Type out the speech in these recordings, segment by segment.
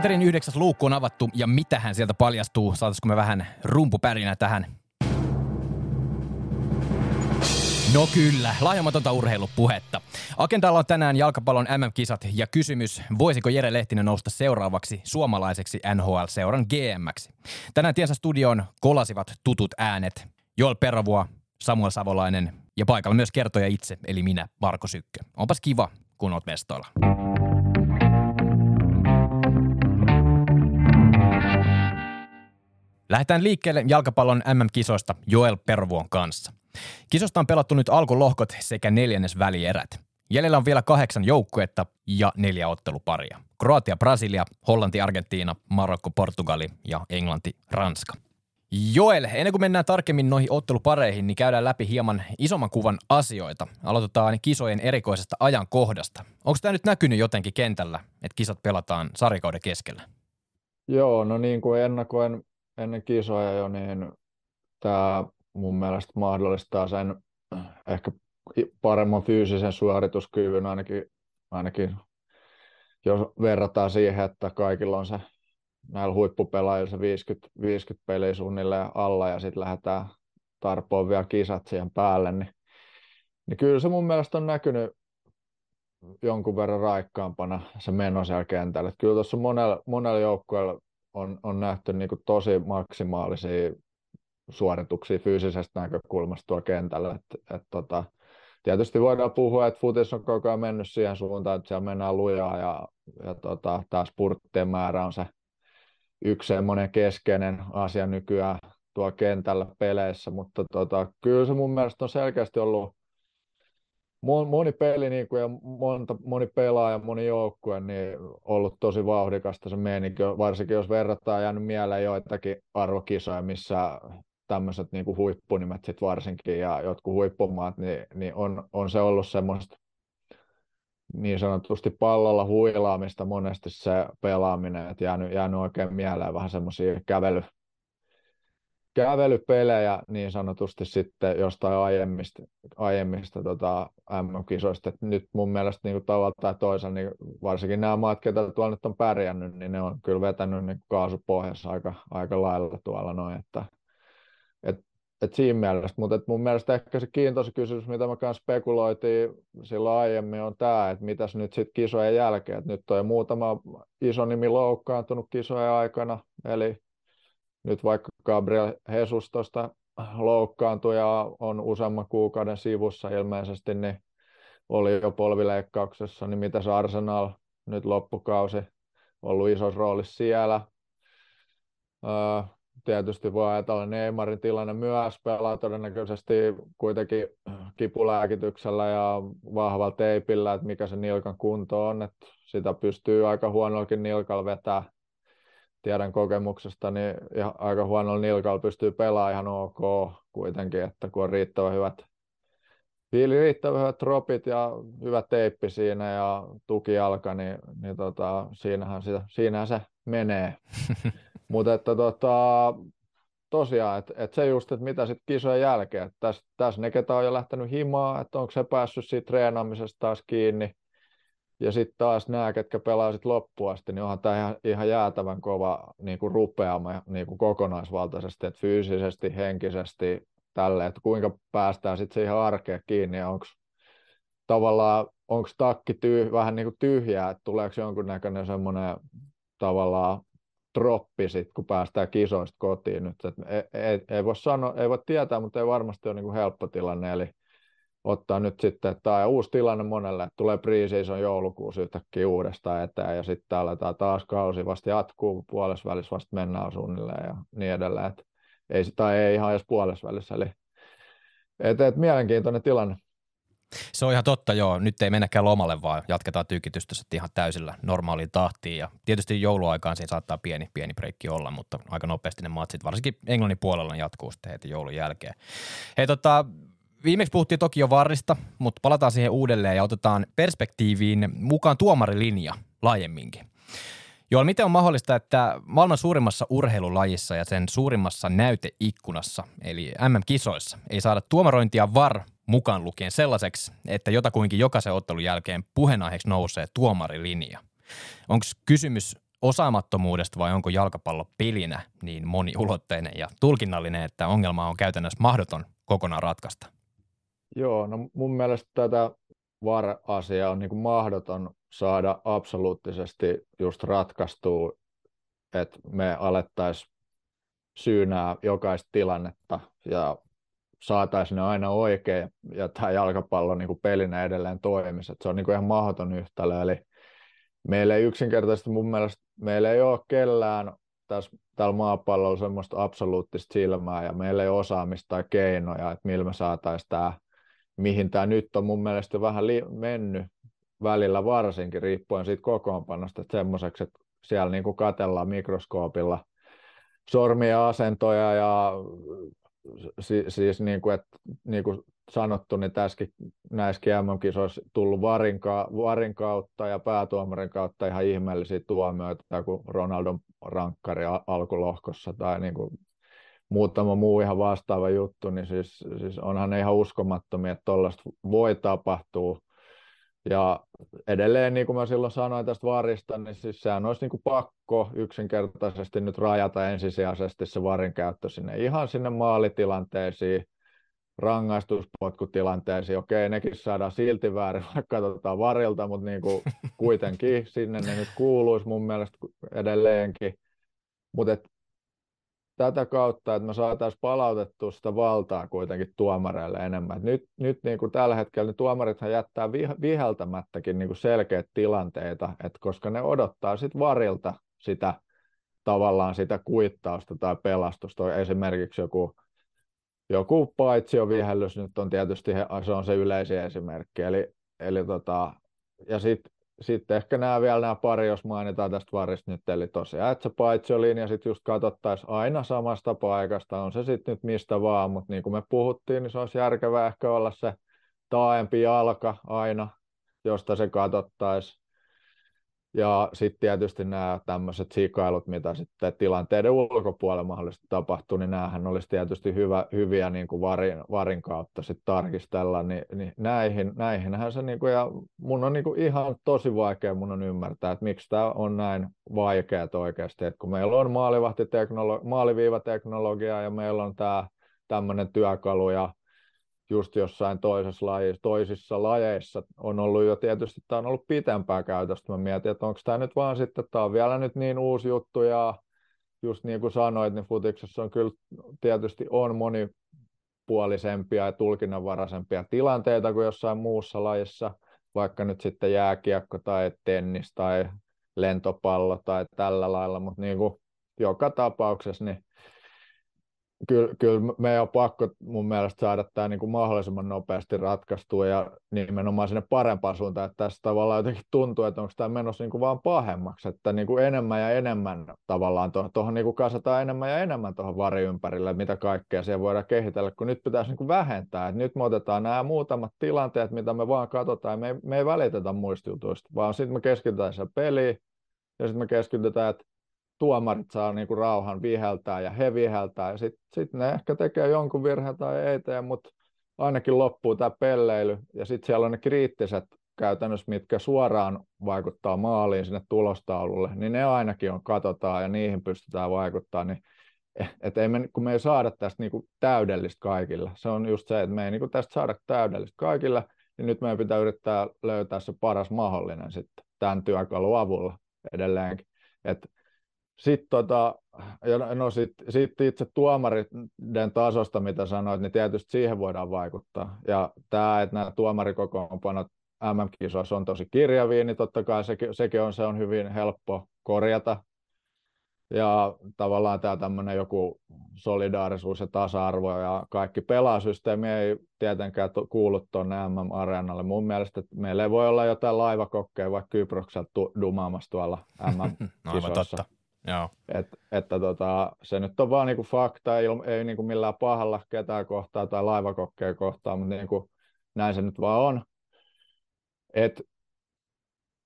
Kalenterin yhdeksäs luukku on avattu ja mitähän sieltä paljastuu? Saataisiko me vähän rumpupärinä tähän? No kyllä, lahjomatonta urheilupuhetta. Agendalla on tänään jalkapallon MM-kisat ja kysymys, voisiko Jere Lehtinen nousta seuraavaksi suomalaiseksi NHL-seuran GMksi. Tänään Tiensä studioon kolasivat tutut äänet. Joel Peravua, Samuel Savolainen ja paikalla myös kertoja itse, eli minä, Marko Sykkö. Onpas kiva, kun oot mestoilla. Lähdetään liikkeelle jalkapallon MM-kisoista Joel Pervuon kanssa. Kisosta on pelattu nyt alkulohkot sekä neljännes välierät. Jäljellä on vielä kahdeksan joukkuetta ja neljä otteluparia. Kroatia, Brasilia, Hollanti, Argentiina, Marokko, Portugali ja Englanti, Ranska. Joel, ennen kuin mennään tarkemmin noihin ottelupareihin, niin käydään läpi hieman isomman kuvan asioita. Aloitetaan kisojen erikoisesta ajankohdasta. Onko tämä nyt näkynyt jotenkin kentällä, että kisat pelataan sarjakauden keskellä? Joo, no niin kuin ennakoin ennen kisoja jo, niin tämä mun mielestä mahdollistaa sen ehkä paremman fyysisen suorituskyvyn ainakin, ainakin jos verrataan siihen, että kaikilla on se näillä huippupelaajilla se 50, 50 peliä suunnilleen alla ja sitten lähdetään tarpoon vielä kisat siihen päälle, niin, niin kyllä se mun mielestä on näkynyt jonkun verran raikkaampana se meno siellä kentällä. Kyllä tuossa monella, monella joukkueella on, on nähty niin kuin tosi maksimaalisia suorituksia fyysisestä näkökulmasta tuolla kentällä. Et, et, tota, tietysti voidaan puhua, että futis on koko ajan mennyt siihen suuntaan, että siellä mennään lujaa ja, ja tota, tämä spurttien määrä on se yksi semmoinen keskeinen asia nykyään tuolla kentällä peleissä, mutta tota, kyllä se mun mielestä on selkeästi ollut moni peli niin kuin, ja monta, moni pelaaja, moni joukkue, niin ollut tosi vauhdikasta se meininki, varsinkin jos verrataan jäänyt mieleen joitakin arvokisoja, missä tämmöiset niin kuin huippunimet sit varsinkin ja jotkut huippumaat, niin, niin on, on se ollut semmoista niin sanotusti pallolla huilaamista monesti se pelaaminen, että jäänyt, jäänyt oikein mieleen vähän semmoisia kävely, kävelypelejä niin sanotusti sitten jostain aiemmista, aiemmista tota, MM-kisoista. Nyt mun mielestä niin tavalla tai toisella, niin varsinkin nämä maat, ketä tuolla nyt on pärjännyt, niin ne on kyllä vetänyt niin kaasupohjassa aika, aika lailla tuolla noin, että et, et siinä mielessä, mutta mun mielestä ehkä se kiintoisa kysymys, mitä me kanssa spekuloitiin silloin aiemmin, on tämä, että mitäs nyt sitten kisojen jälkeen. Et nyt on jo muutama iso nimi loukkaantunut kisojen aikana, eli nyt vaikka Gabriel Jesus tuosta loukkaantui ja on useamman kuukauden sivussa ilmeisesti, niin oli jo polvileikkauksessa, niin mitä se Arsenal nyt loppukausi ollut isossa roolissa siellä. Öö, tietysti voi ajatella Neymarin tilanne myös pelaa todennäköisesti kuitenkin kipulääkityksellä ja vahvalla teipillä, että mikä se nilkan kunto on, että sitä pystyy aika huonollakin nilkalla vetää tiedän kokemuksesta, niin aika huonolla nilkalla pystyy pelaamaan ihan ok kuitenkin, että kun on riittävän hyvät riittävän hyvät tropit ja hyvä teippi siinä ja tukijalka, niin, niin tota, siinähän, sitä, siinähän se menee. Mutta että tota, tosiaan, että et se just, että mitä sitten kisojen jälkeen, että tässä täs ne, ketä on jo lähtenyt himaa, että onko se päässyt siitä treenaamisesta taas kiinni, ja sitten taas nämä, ketkä pelaa sit loppuun asti, niin onhan tämä ihan, ihan jäätävän kova niin kuin rupeama niin kuin kokonaisvaltaisesti, että fyysisesti, henkisesti, tälle, että kuinka päästään sitten siihen arkeen kiinni, ja onko tavallaan, onko takki tyh, vähän niin kuin tyhjää, että tuleeko jonkunnäköinen semmoinen tavallaan troppi sit, kun päästään kisoista kotiin nyt. Et ei, ei, ei, voi sanoa, ei voi tietää, mutta ei varmasti ole niin kuin helppo tilanne, eli ottaa nyt sitten, että tämä on uusi tilanne monelle, tulee pre-season joulukuussa yhtäkkiä uudestaan eteen ja sitten aletaan taas kausi vasta jatkuu, puolessa välissä vasta mennään suunnilleen ja niin edelleen, että ei, tai ei ihan edes puolessa välissä, eli et, et, mielenkiintoinen tilanne. Se on ihan totta, joo. Nyt ei mennäkään lomalle, vaan jatketaan tykitystä sitten ihan täysillä normaaliin tahtiin. Ja tietysti jouluaikaan siinä saattaa pieni, pieni breikki olla, mutta aika nopeasti ne matsit, varsinkin Englannin puolella, jatkuu sitten heti joulun jälkeen. Hei tota, viimeksi puhuttiin toki jo varrista, mutta palataan siihen uudelleen ja otetaan perspektiiviin mukaan tuomarilinja laajemminkin. Joo, miten on mahdollista, että maailman suurimmassa urheilulajissa ja sen suurimmassa näyteikkunassa, eli MM-kisoissa, ei saada tuomarointia VAR mukaan lukien sellaiseksi, että jotakuinkin jokaisen ottelun jälkeen puheenaiheeksi nousee tuomarilinja? Onko kysymys osaamattomuudesta vai onko jalkapallo pelinä niin moniulotteinen ja tulkinnallinen, että ongelma on käytännössä mahdoton kokonaan ratkaista? Joo, no mun mielestä tätä VAR-asiaa on niin kuin mahdoton saada absoluuttisesti just ratkaistua, että me alettaisiin syynää jokaista tilannetta ja saataisiin ne aina oikein ja tämä jalkapallo niin kuin pelinä edelleen toimisi. Että se on niin kuin ihan mahdoton yhtälö. Eli meillä ei yksinkertaisesti mun mielestä, meillä ei ole kellään tässä, tällä maapallolla semmoista absoluuttista silmää ja meillä ei ole osaamista tai keinoja, että millä me saataisiin tämä, mihin tämä nyt on mun mielestä vähän li- mennyt välillä varsinkin, riippuen siitä kokoonpanosta, että semmoiseksi, että siellä niin kuin katellaan mikroskoopilla sormia, asentoja ja si- siis niin kuin, että, niin kuin sanottu, niin tässäkin näissäkin MM-kisoissa tullut varin, ka- varin kautta ja päätuomarin kautta ihan ihmeellisiä tuomioita, kuin Ronaldon rankkari alkulohkossa tai niin kuin muutama muu ihan vastaava juttu, niin siis, siis onhan ne ihan uskomattomia, että tuollaista voi tapahtua. Ja edelleen, niin kuin mä silloin sanoin tästä varista, niin siis sehän olisi niin kuin pakko yksinkertaisesti nyt rajata ensisijaisesti se varin käyttö sinne ihan sinne maalitilanteisiin, rangaistuspotkutilanteisiin. Okei, nekin saadaan silti väärin, vaikka katsotaan varilta, mutta niin kuin kuitenkin sinne ne nyt kuuluisi mun mielestä edelleenkin. Mutta tätä kautta, että me saataisiin palautettua sitä valtaa kuitenkin tuomareille enemmän. Et nyt nyt niin kuin tällä hetkellä niin tuomarithan jättää viheltämättäkin niin kuin selkeät tilanteita, että koska ne odottaa sit varilta sitä tavallaan sitä kuittausta tai pelastusta. Esimerkiksi joku, joku vihellys nyt on tietysti se, on se yleisin esimerkki. Eli, eli tota, ja sitten sitten ehkä nämä vielä nämä pari, jos mainitaan tästä varista nyt, eli tosiaan, että se paitsiolinja sitten just katsottaisiin aina samasta paikasta, on se sitten nyt mistä vaan, mutta niin kuin me puhuttiin, niin se olisi järkevää ehkä olla se taaempi jalka aina, josta se katsottaisiin. Ja sitten tietysti nämä tämmöiset sikailut, mitä sitten tilanteiden ulkopuolella mahdollisesti tapahtuu, niin näähän olisi tietysti hyvä, hyviä niin kuin varin, varin kautta sitten tarkistella, niin, niin näihin, näihinhän se, niin kuin, ja mun on niin kuin ihan tosi vaikea mun on ymmärtää, että miksi tämä on näin vaikeaa oikeasti, että kun meillä on maaliviivateknologia ja meillä on tämä tämmöinen työkalu ja just jossain toisessa lajissa, toisissa lajeissa on ollut jo tietysti, tämä on ollut pitempää käytöstä. Mä mietin, että onko tämä nyt vaan sitten, tämä on vielä nyt niin uusi juttu ja just niin kuin sanoit, niin futiksessa on kyllä tietysti on monipuolisempia ja tulkinnanvaraisempia tilanteita kuin jossain muussa lajissa, vaikka nyt sitten jääkiekko tai tennis tai lentopallo tai tällä lailla, mutta niin kuin joka tapauksessa niin kyllä, kyllä meidän on pakko mun mielestä saada tämä niin kuin mahdollisimman nopeasti ratkaistua ja nimenomaan sinne parempaan suuntaan, että tässä tavallaan jotenkin tuntuu, että onko tämä menossa niin kuin vaan pahemmaksi, että niin kuin enemmän ja enemmän tavallaan tuohon, tuohon niin kuin kasataan enemmän ja enemmän tuohon vari ympärille, mitä kaikkea siellä voidaan kehitellä, kun nyt pitäisi niin kuin vähentää, että nyt me otetaan nämä muutamat tilanteet, mitä me vaan katsotaan, me ei, me ei välitetä muista jutuista, vaan sitten me keskitytään siihen peliin ja sitten me keskitytään, että tuomarit saa niinku rauhan viheltää ja he viheltää ja sitten sit ne ehkä tekee jonkun virheen tai ei tee, mutta ainakin loppuu tämä pelleily ja sitten siellä on ne kriittiset käytännössä, mitkä suoraan vaikuttaa maaliin sinne tulostaululle, niin ne ainakin on, katsotaan ja niihin pystytään vaikuttaa, niin et ei me, kun me ei saada tästä niinku täydellistä kaikille. Se on just se, että me ei niinku tästä saada täydellistä kaikille, niin nyt meidän pitää yrittää löytää se paras mahdollinen sitten tämän työkalun avulla edelleenkin. Että sitten tota, no sit, sit itse tuomariden tasosta, mitä sanoit, niin tietysti siihen voidaan vaikuttaa. Ja tämä, että nämä tuomarikokoonpanot MM-kisoissa on tosi kirjavia, niin totta kai sekin, sekin on, se on hyvin helppo korjata. Ja tavallaan tämä tämmöinen joku solidaarisuus ja tasa-arvo ja kaikki pelaasysteemi ei tietenkään kuulu tuonne MM-areenalle. Mun mielestä että meillä ei voi olla jotain laivakokkeja vaikka Kyprokselta dumaamassa tuolla MM-kisoissa. no, aivan totta Joo. Et, että tota, se nyt on vaan niinku fakta, ei, ei niinku millään pahalla ketään kohtaa tai laivakokkeja kohtaa, mutta niinku, näin se nyt vaan on. Et,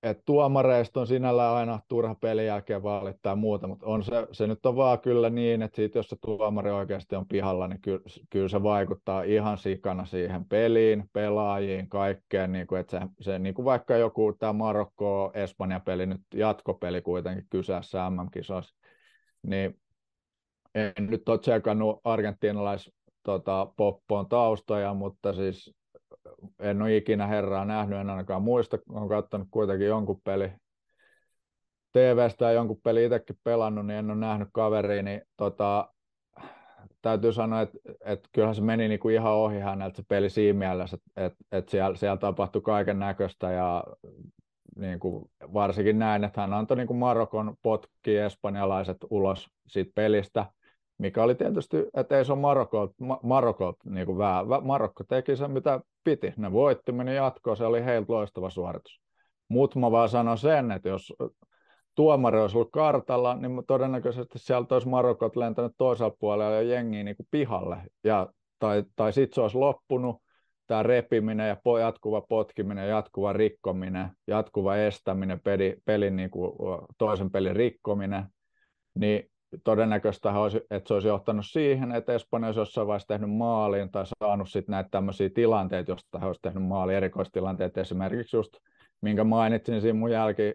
et tuomareista on sinällään aina turha pelin jälkeen valittaa muuta, mutta on se, se nyt on vaan kyllä niin, että siitä, jos se tuomari oikeasti on pihalla, niin kyllä, kyllä se vaikuttaa ihan sikana siihen peliin, pelaajiin, kaikkeen, niin kuin, että se, se niin kuin vaikka joku tämä Marokko-Espanja-peli, nyt jatkopeli kuitenkin kyseessä MM-kisoissa, niin en nyt ole tsekannut argentinalais tota, poppoon taustoja, mutta siis en ole ikinä herraa nähnyt, en ainakaan muista, olen katsonut kuitenkin jonkun peli TVstä ja jonkun peli itsekin pelannut, niin en ole nähnyt kaveriin, niin tota, täytyy sanoa, että, että kyllähän se meni niin kuin ihan ohi häneltä se peli siinä mielessä, että, että, että siellä, siellä tapahtui kaiken näköistä ja niin kuin varsinkin näin, että hän antoi niin kuin Marokon potki espanjalaiset ulos siitä pelistä, mikä oli tietysti, että ei se ole Marokko, Marokko niin kuin vähän. Marokko teki sen, mitä piti. Ne voitti, meni jatkoon, se oli heiltä loistava suoritus. Mutta mä vaan sanon sen, että jos tuomari olisi ollut kartalla, niin todennäköisesti sieltä olisi Marokot lentänyt toisella puolella ja jengi niin kuin pihalle. Ja, tai, tai sitten se olisi loppunut, tämä repiminen ja jatkuva potkiminen, jatkuva rikkominen, jatkuva estäminen, peli, pelin niin kuin toisen pelin rikkominen, niin todennäköistä olisi, että se olisi johtanut siihen, että Espanja olisi jossain vaiheessa tehnyt maalin tai saanut sitten näitä tämmöisiä tilanteita, joista he olisi tehnyt maali, erikoistilanteet esimerkiksi just, minkä mainitsin siinä mun jälki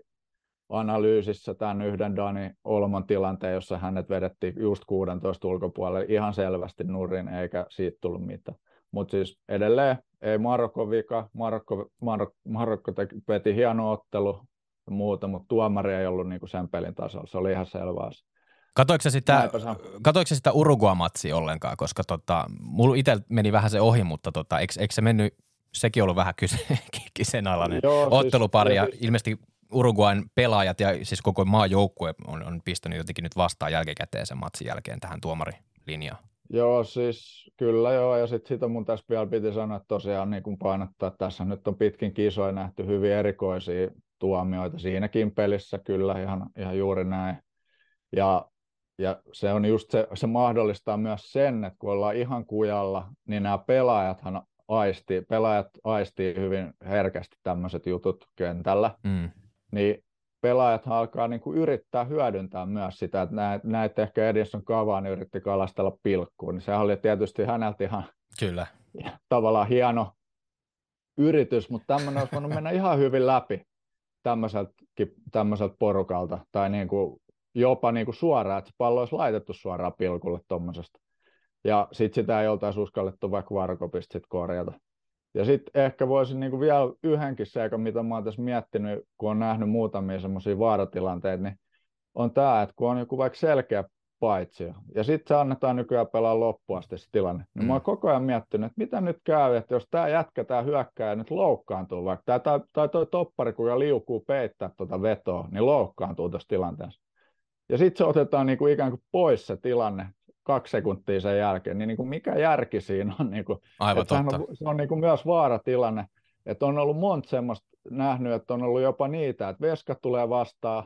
analyysissä tämän yhden Dani Olmon tilanteen, jossa hänet vedettiin just 16 ulkopuolelle ihan selvästi nurin, eikä siitä tullut mitään. Mutta siis edelleen ei Marokko vika, Marokko, Marokko, Marokko teki, veti hieno ottelu ja muuta, mutta tuomari ei ollut niinku sen pelin tasolla, se oli ihan selvä asia. Katoiko se sitä, katoiko sitä ollenkaan, koska tota, mulla itse meni vähän se ohi, mutta tota, eikö, eikö se mennyt, sekin ollut vähän kyse, kisenalainen Joo, siis ottelupari. Siis, ja ilmeisesti Uruguayn pelaajat ja siis koko maajoukkue on, on pistänyt jotenkin nyt vastaan jälkikäteen sen matsin jälkeen tähän tuomarilinjaan. Joo, siis kyllä joo, ja sitten sitä mun tässä vielä piti sanoa, että tosiaan niin kuin painottaa, että tässä nyt on pitkin kisoja nähty hyvin erikoisia tuomioita siinäkin pelissä, kyllä ihan, ihan juuri näin. Ja ja se on just se, se mahdollistaa myös sen, että kun ollaan ihan kujalla, niin nämä pelaajathan aisti, pelaajat aistii hyvin herkästi tämmöiset jutut kentällä, mm. niin pelaajat alkaa niin kuin yrittää hyödyntää myös sitä, että näet, näet ehkä Edison Cavani yritti kalastella pilkkuun, niin se oli tietysti häneltä ihan Kyllä. tavallaan hieno yritys, mutta tämmöinen olisi voinut mennä ihan hyvin läpi tämmöiseltä porukalta, tai niin kuin jopa niin kuin suoraan, että se pallo olisi laitettu suoraan pilkulle tuommoisesta. Ja sitten sitä ei oltaisi uskallettu vaikka varkopista sit korjata. Ja sitten ehkä voisin niin kuin vielä yhdenkin seikan, mitä mä oon tässä miettinyt, kun on nähnyt muutamia semmoisia vaaratilanteita, niin on tämä, että kun on joku vaikka selkeä paitsi, ja sitten se annetaan nykyään pelaa loppuun asti se tilanne. Niin mm. mä oon koko ajan miettinyt, että mitä nyt käy, että jos tämä jätkä, tämä hyökkää nyt loukkaantuu vaikka, tai, tai, tai toi toppari, kun liukuu peittää tuota vetoa, niin loukkaantuu tuossa tilanteessa. Ja sitten se otetaan niin kuin ikään kuin pois se tilanne kaksi sekuntia sen jälkeen, niin, niin kuin mikä järki siinä on? Niin kuin, Aivan totta. On, se on niin kuin myös vaaratilanne, että on ollut monta semmoista nähnyt, että on ollut jopa niitä, että veska tulee vastaan,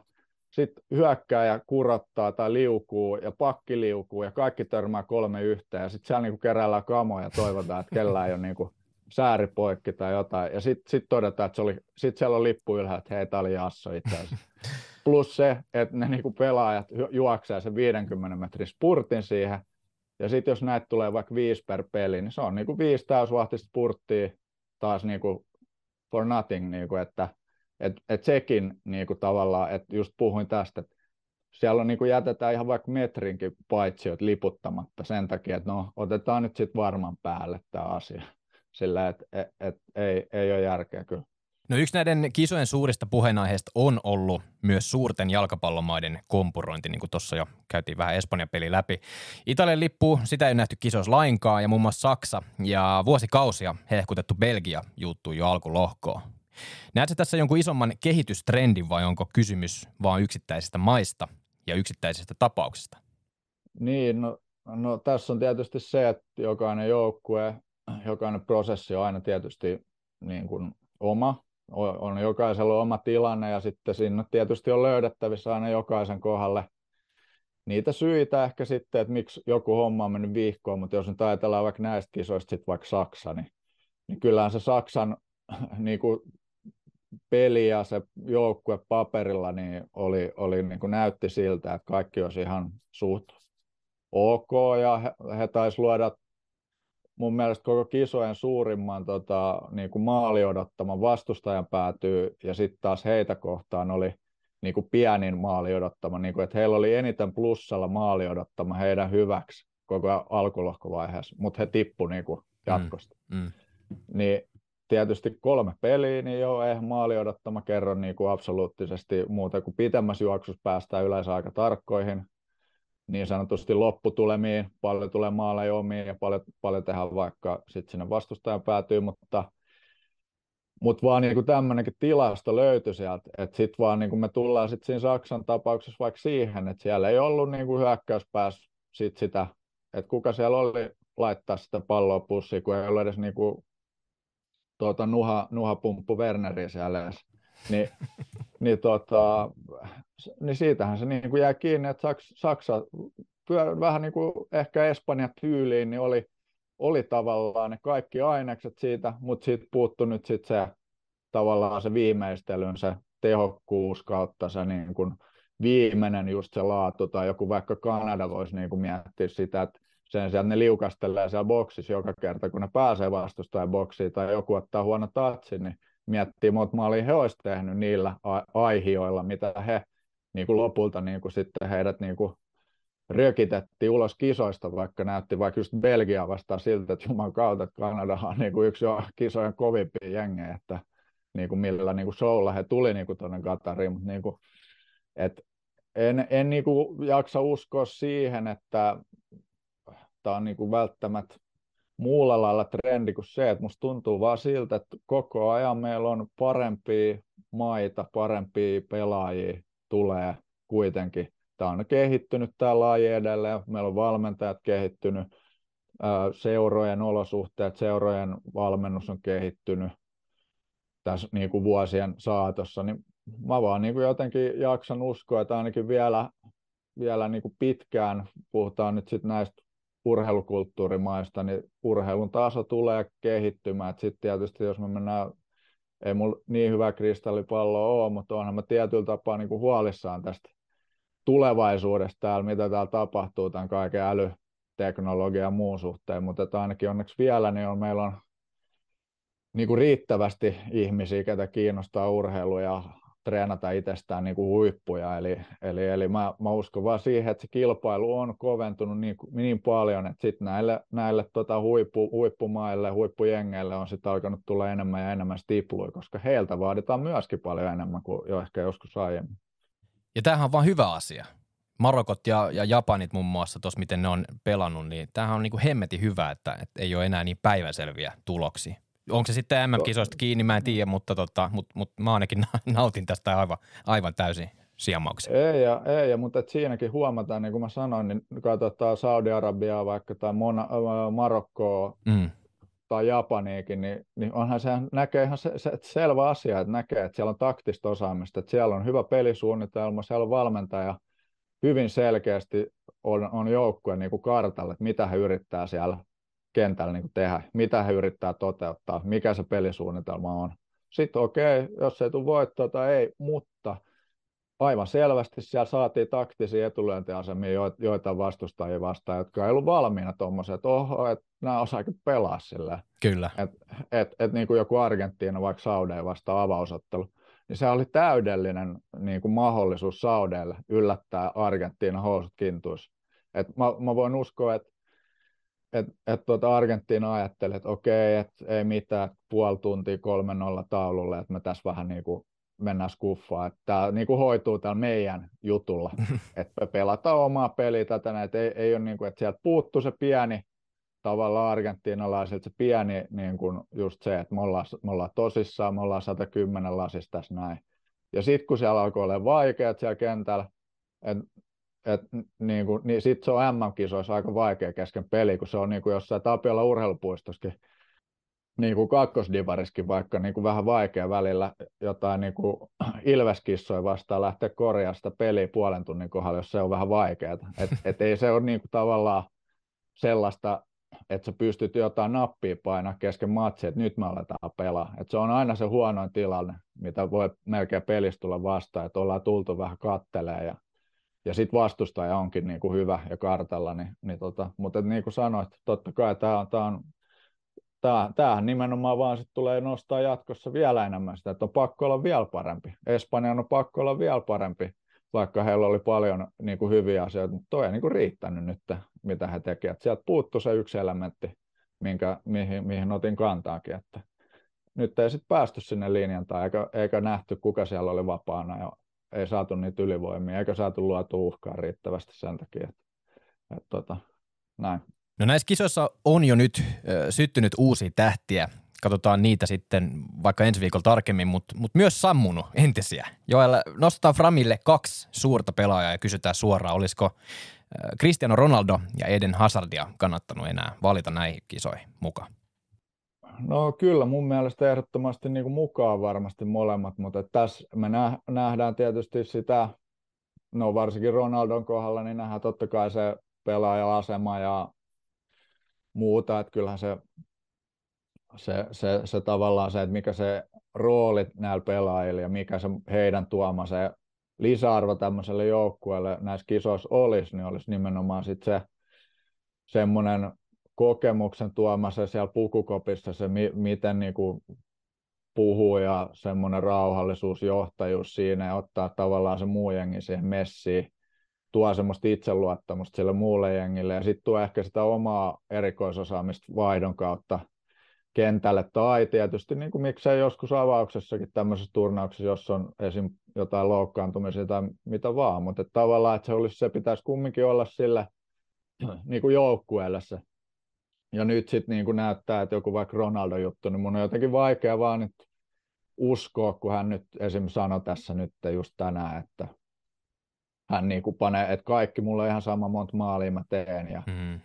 sitten hyökkääjä kurottaa tai liukuu ja pakki liukuu ja kaikki törmää kolme yhteen ja sitten siellä niinku keräillään kamoja ja toivotaan, että kellään ei ole niinku sääri poikki tai jotain. Ja sitten sit todetaan, että se oli, sit siellä on lippu ylhäällä, että hei, tämä oli Jasso itse asiassa. Plus se, että ne niinku pelaajat juoksee sen 50 metrin spurtin siihen, ja sitten jos näitä tulee vaikka viisi per peli, niin se on niinku viisi täysvahtista spurttia taas niinku for nothing, niinku, että et, et sekin niinku tavallaan, että just puhuin tästä, että siellä on, niinku jätetään ihan vaikka metrinkin paitsiot liputtamatta sen takia, että no otetaan nyt sitten varman päälle tämä asia, sillä että et, et, ei, ei ole järkeä kyllä. No yksi näiden kisojen suurista puheenaiheista on ollut myös suurten jalkapallomaiden kompurointi, niin kuin tuossa jo käytiin vähän Espanjan peli läpi. Italian lippu, sitä ei nähty kisoissa lainkaan ja muun muassa Saksa ja vuosikausia hehkutettu Belgia juuttui jo alkulohkoon. Näetkö tässä jonkun isomman kehitystrendin vai onko kysymys vain yksittäisistä maista ja yksittäisistä tapauksista? Niin, no, no tässä on tietysti se, että jokainen joukkue, jokainen prosessi on aina tietysti niin kuin oma on jokaisella oma tilanne ja sitten siinä tietysti on löydettävissä aina jokaisen kohdalle niitä syitä ehkä sitten, että miksi joku homma on mennyt viikkoon, mutta jos nyt ajatellaan vaikka näistä kisoista sitten vaikka Saksa, niin, niin kyllähän se Saksan niin kuin peli ja se joukkue paperilla niin oli, oli niin kuin näytti siltä, että kaikki olisi ihan suht ok ja he, he taisi luoda mun mielestä koko kisojen suurimman tota, niin kuin maali odottaman vastustajan päätyy ja sitten taas heitä kohtaan oli niin kuin pienin maali odottama, niin kuin, että heillä oli eniten plussalla maali odottama heidän hyväksi koko alkulohkovaiheessa, mutta he tippu niin kuin jatkosta. Mm, mm. Niin tietysti kolme peliä, niin joo, eihän maali odottama kerro niin kuin absoluuttisesti muuta kuin pitemmässä juoksussa päästään yleensä aika tarkkoihin, niin sanotusti lopputulemiin, paljon tulee maaleja omiin ja paljon, paljon tehdään vaikka sitten sinne vastustajan päätyy, mutta mutta vaan niinku tämmöinenkin tilasto löytyi sieltä, että sitten vaan niinku me tullaan sitten siinä Saksan tapauksessa vaikka siihen, että siellä ei ollut niinku hyökkäyspäässä sit sitä, että kuka siellä oli laittaa sitä palloa pussiin, kun ei ollut edes niinku tuota, nuha, nuhapumppu Werneriä siellä edes. Ni, niin, tota, niin siitähän se niin kuin jää kiinni, että Saksa, Saksa vähän niin kuin ehkä Espanja tyyliin, niin oli, oli tavallaan ne kaikki ainekset siitä, mutta siitä puuttu nyt sit se tavallaan se viimeistelyn, se tehokkuus kautta se niin kuin viimeinen just se laatu, tai joku vaikka Kanada voisi niin kuin miettiä sitä, että sen sijaan ne liukastelee siellä boksissa joka kerta, kun ne pääsee vastustajan boksiin, tai joku ottaa huono tatsin, niin miettii, mutta maalia he olisivat tehnyt niillä aihioilla, mitä he niin kuin lopulta niin kuin sitten heidät niin kuin rökitettiin ulos kisoista, vaikka näytti vaikka just Belgia vastaan siltä, että juman kautta, että Kanada on niin kuin yksi kisojen kovimpia jengejä, että niin kuin millä niin kuin showlla he tuli niin kuin tuonne Qatariin, mutta niin kuin, et en, en niin kuin jaksa uskoa siihen, että tämä on niin kuin välttämättä muulla lailla trendi kuin se, että musta tuntuu vaan siltä, että koko ajan meillä on parempia maita, parempia pelaajia tulee kuitenkin. Tämä on kehittynyt tämä laji edelleen, meillä on valmentajat kehittynyt, seurojen olosuhteet, seurojen valmennus on kehittynyt tässä niin kuin vuosien saatossa, niin mä vaan niin kuin jotenkin jaksan uskoa, että ainakin vielä, vielä niin kuin pitkään, puhutaan nyt sitten näistä urheilukulttuurimaista, niin urheilun taso tulee kehittymään. Sitten tietysti jos me mennään, ei mulla niin hyvä kristallipallo ole, mutta onhan mä tietyllä tapaa niin kuin huolissaan tästä tulevaisuudesta täällä, mitä täällä tapahtuu tämän kaiken älyteknologian ja muun suhteen, mutta että ainakin onneksi vielä niin on, meillä on niin kuin riittävästi ihmisiä, ketä kiinnostaa urheilu ja treenata itsestään niin kuin huippuja. Eli, eli, eli mä, mä, uskon vaan siihen, että se kilpailu on koventunut niin, niin paljon, että sitten näille, näille tota huippu, huippumaille, huippujengeille on sitten alkanut tulla enemmän ja enemmän stipluja, koska heiltä vaaditaan myöskin paljon enemmän kuin jo ehkä joskus aiemmin. Ja tämähän on vaan hyvä asia. Marokot ja, ja Japanit muun muassa, tuossa miten ne on pelannut, niin tämähän on niin kuin hemmetin hyvä, että, että ei ole enää niin päiväselviä tuloksia onko se sitten MM-kisoista kiinni, mä en tiedä, mutta, tota, mut, mut mä ainakin nautin tästä aivan, aivan täysin sijamauksen. Ei, ja, ei ja, mutta et siinäkin huomataan, niin kuin mä sanoin, niin katsotaan Saudi-Arabiaa vaikka tai Mona, Marokkoa mm. tai Japaniikin, niin, niin onhan se näkee ihan se, se, selvä asia, että näkee, että siellä on taktista osaamista, että siellä on hyvä pelisuunnitelma, siellä on valmentaja, hyvin selkeästi on, on joukkue niin kuin kartalla, että mitä he yrittää siellä kentällä niin tehdä, mitä he yrittää toteuttaa, mikä se pelisuunnitelma on. Sitten okei, okay, jos ei tule voittoa tai ei, mutta aivan selvästi siellä saatiin taktisia etulyöntiasemia joita vastustajia vastaan, jotka ei ollut valmiina tuommoisia, että oho, että nämä osaakin pelaa sillä. Kyllä. Että et, et, niin kuin joku Argentiina vaikka Saudeen vastaan avausottelu, niin se oli täydellinen niin kuin mahdollisuus Saudeille yllättää Argentiina housut kintuissa. Et mä, mä voin uskoa, että että et tuota Argentiina ajatteli, että okei, että ei mitään, puoli tuntia kolme nolla taululle, että me tässä vähän niin kuin mennään skuffaan. Että tämä niin kuin hoituu täällä meidän jutulla, että pelataan omaa peliä tätä näitä, ei, ei ole niin kuin, että sieltä puuttuu se pieni tavallaan argentiinalaisilta se pieni niin kuin just se, että me ollaan, me ollaan tosissaan, me ollaan 110 lasista tässä näin. Ja sitten kun siellä alkoi olla vaikeat siellä kentällä, että et, niin kuin, niin sitten se on MM-kisoissa aika vaikea kesken peli, kun se on niin kuin jossain Tapiolla urheilupuistossakin, niin kuin kakkosdivariskin vaikka niin kuin vähän vaikea välillä jotain niin kuin ilveskissoja vastaan lähteä korjaamaan sitä peliä puolen tunnin kohdalla, jos se on vähän vaikeaa. Et, et ei se ole niin kuin tavallaan sellaista, että sä pystyt jotain nappia painaa kesken matsia, että nyt me aletaan pelaa. Et se on aina se huonoin tilanne, mitä voi melkein pelistä tulla vastaan, että ollaan tultu vähän kattelee ja, ja sitten vastustaja onkin niin kuin hyvä ja kartalla, niin, niin tota, mutta niin kuin sanoit, totta kai tämä on, tää on tää, tämähän nimenomaan vaan sit tulee nostaa jatkossa vielä enemmän sitä, että on pakko olla vielä parempi. Espanjan on pakko olla vielä parempi, vaikka heillä oli paljon niin kuin hyviä asioita, mutta toi ei niin kuin riittänyt nyt, mitä he tekevät. Sieltä puuttuu se yksi elementti, minkä, mihin, mihin otin kantaakin, että nyt ei sitten päästy sinne linjan tai eikä, eikä nähty, kuka siellä oli vapaana ja ei saatu niitä ylivoimia, eikä saatu luotu uhkaa riittävästi sen takia, että, että tota, näin. No näissä kisoissa on jo nyt äh, syttynyt uusia tähtiä. Katsotaan niitä sitten vaikka ensi viikolla tarkemmin, mutta mut myös sammunut entisiä. Joella nostetaan Framille kaksi suurta pelaajaa ja kysytään suoraan, olisiko Cristiano Ronaldo ja Eden Hazardia kannattanut enää valita näihin kisoihin mukaan? No kyllä, mun mielestä ehdottomasti niin kuin mukaan varmasti molemmat, mutta tässä me nähdään tietysti sitä, no varsinkin Ronaldon kohdalla, niin nähdään totta kai se pelaaja-asema ja muuta, että kyllähän se, se, se, se tavallaan se, että mikä se rooli näillä pelaajilla ja mikä se heidän tuoma se lisäarvo tämmöiselle joukkueelle näissä kisoissa olisi, niin olisi nimenomaan sit se semmoinen kokemuksen tuoma se siellä pukukopissa, se mi, miten niin kuin puhuu ja semmoinen rauhallisuus, johtajuus siinä ja ottaa tavallaan se muu jengi siihen messiin, tuo semmoista itseluottamusta sille muulle jengille ja sitten tuo ehkä sitä omaa erikoisosaamista vaihdon kautta kentälle tai tietysti niin kuin miksei joskus avauksessakin tämmöisessä turnauksessa, jos on esim. jotain loukkaantumisia tai mitä vaan, mutta että tavallaan että se, olisi, se pitäisi kumminkin olla sille niin kuin joukkueelle se. Ja nyt sitten niin kuin näyttää, että joku vaikka Ronaldo-juttu, niin mun on jotenkin vaikea vaan nyt uskoa, kun hän nyt esim. sanoi tässä nyt just tänään, että hän niin kuin panee, että kaikki mulle on ihan sama monta maalia mä teen ja mm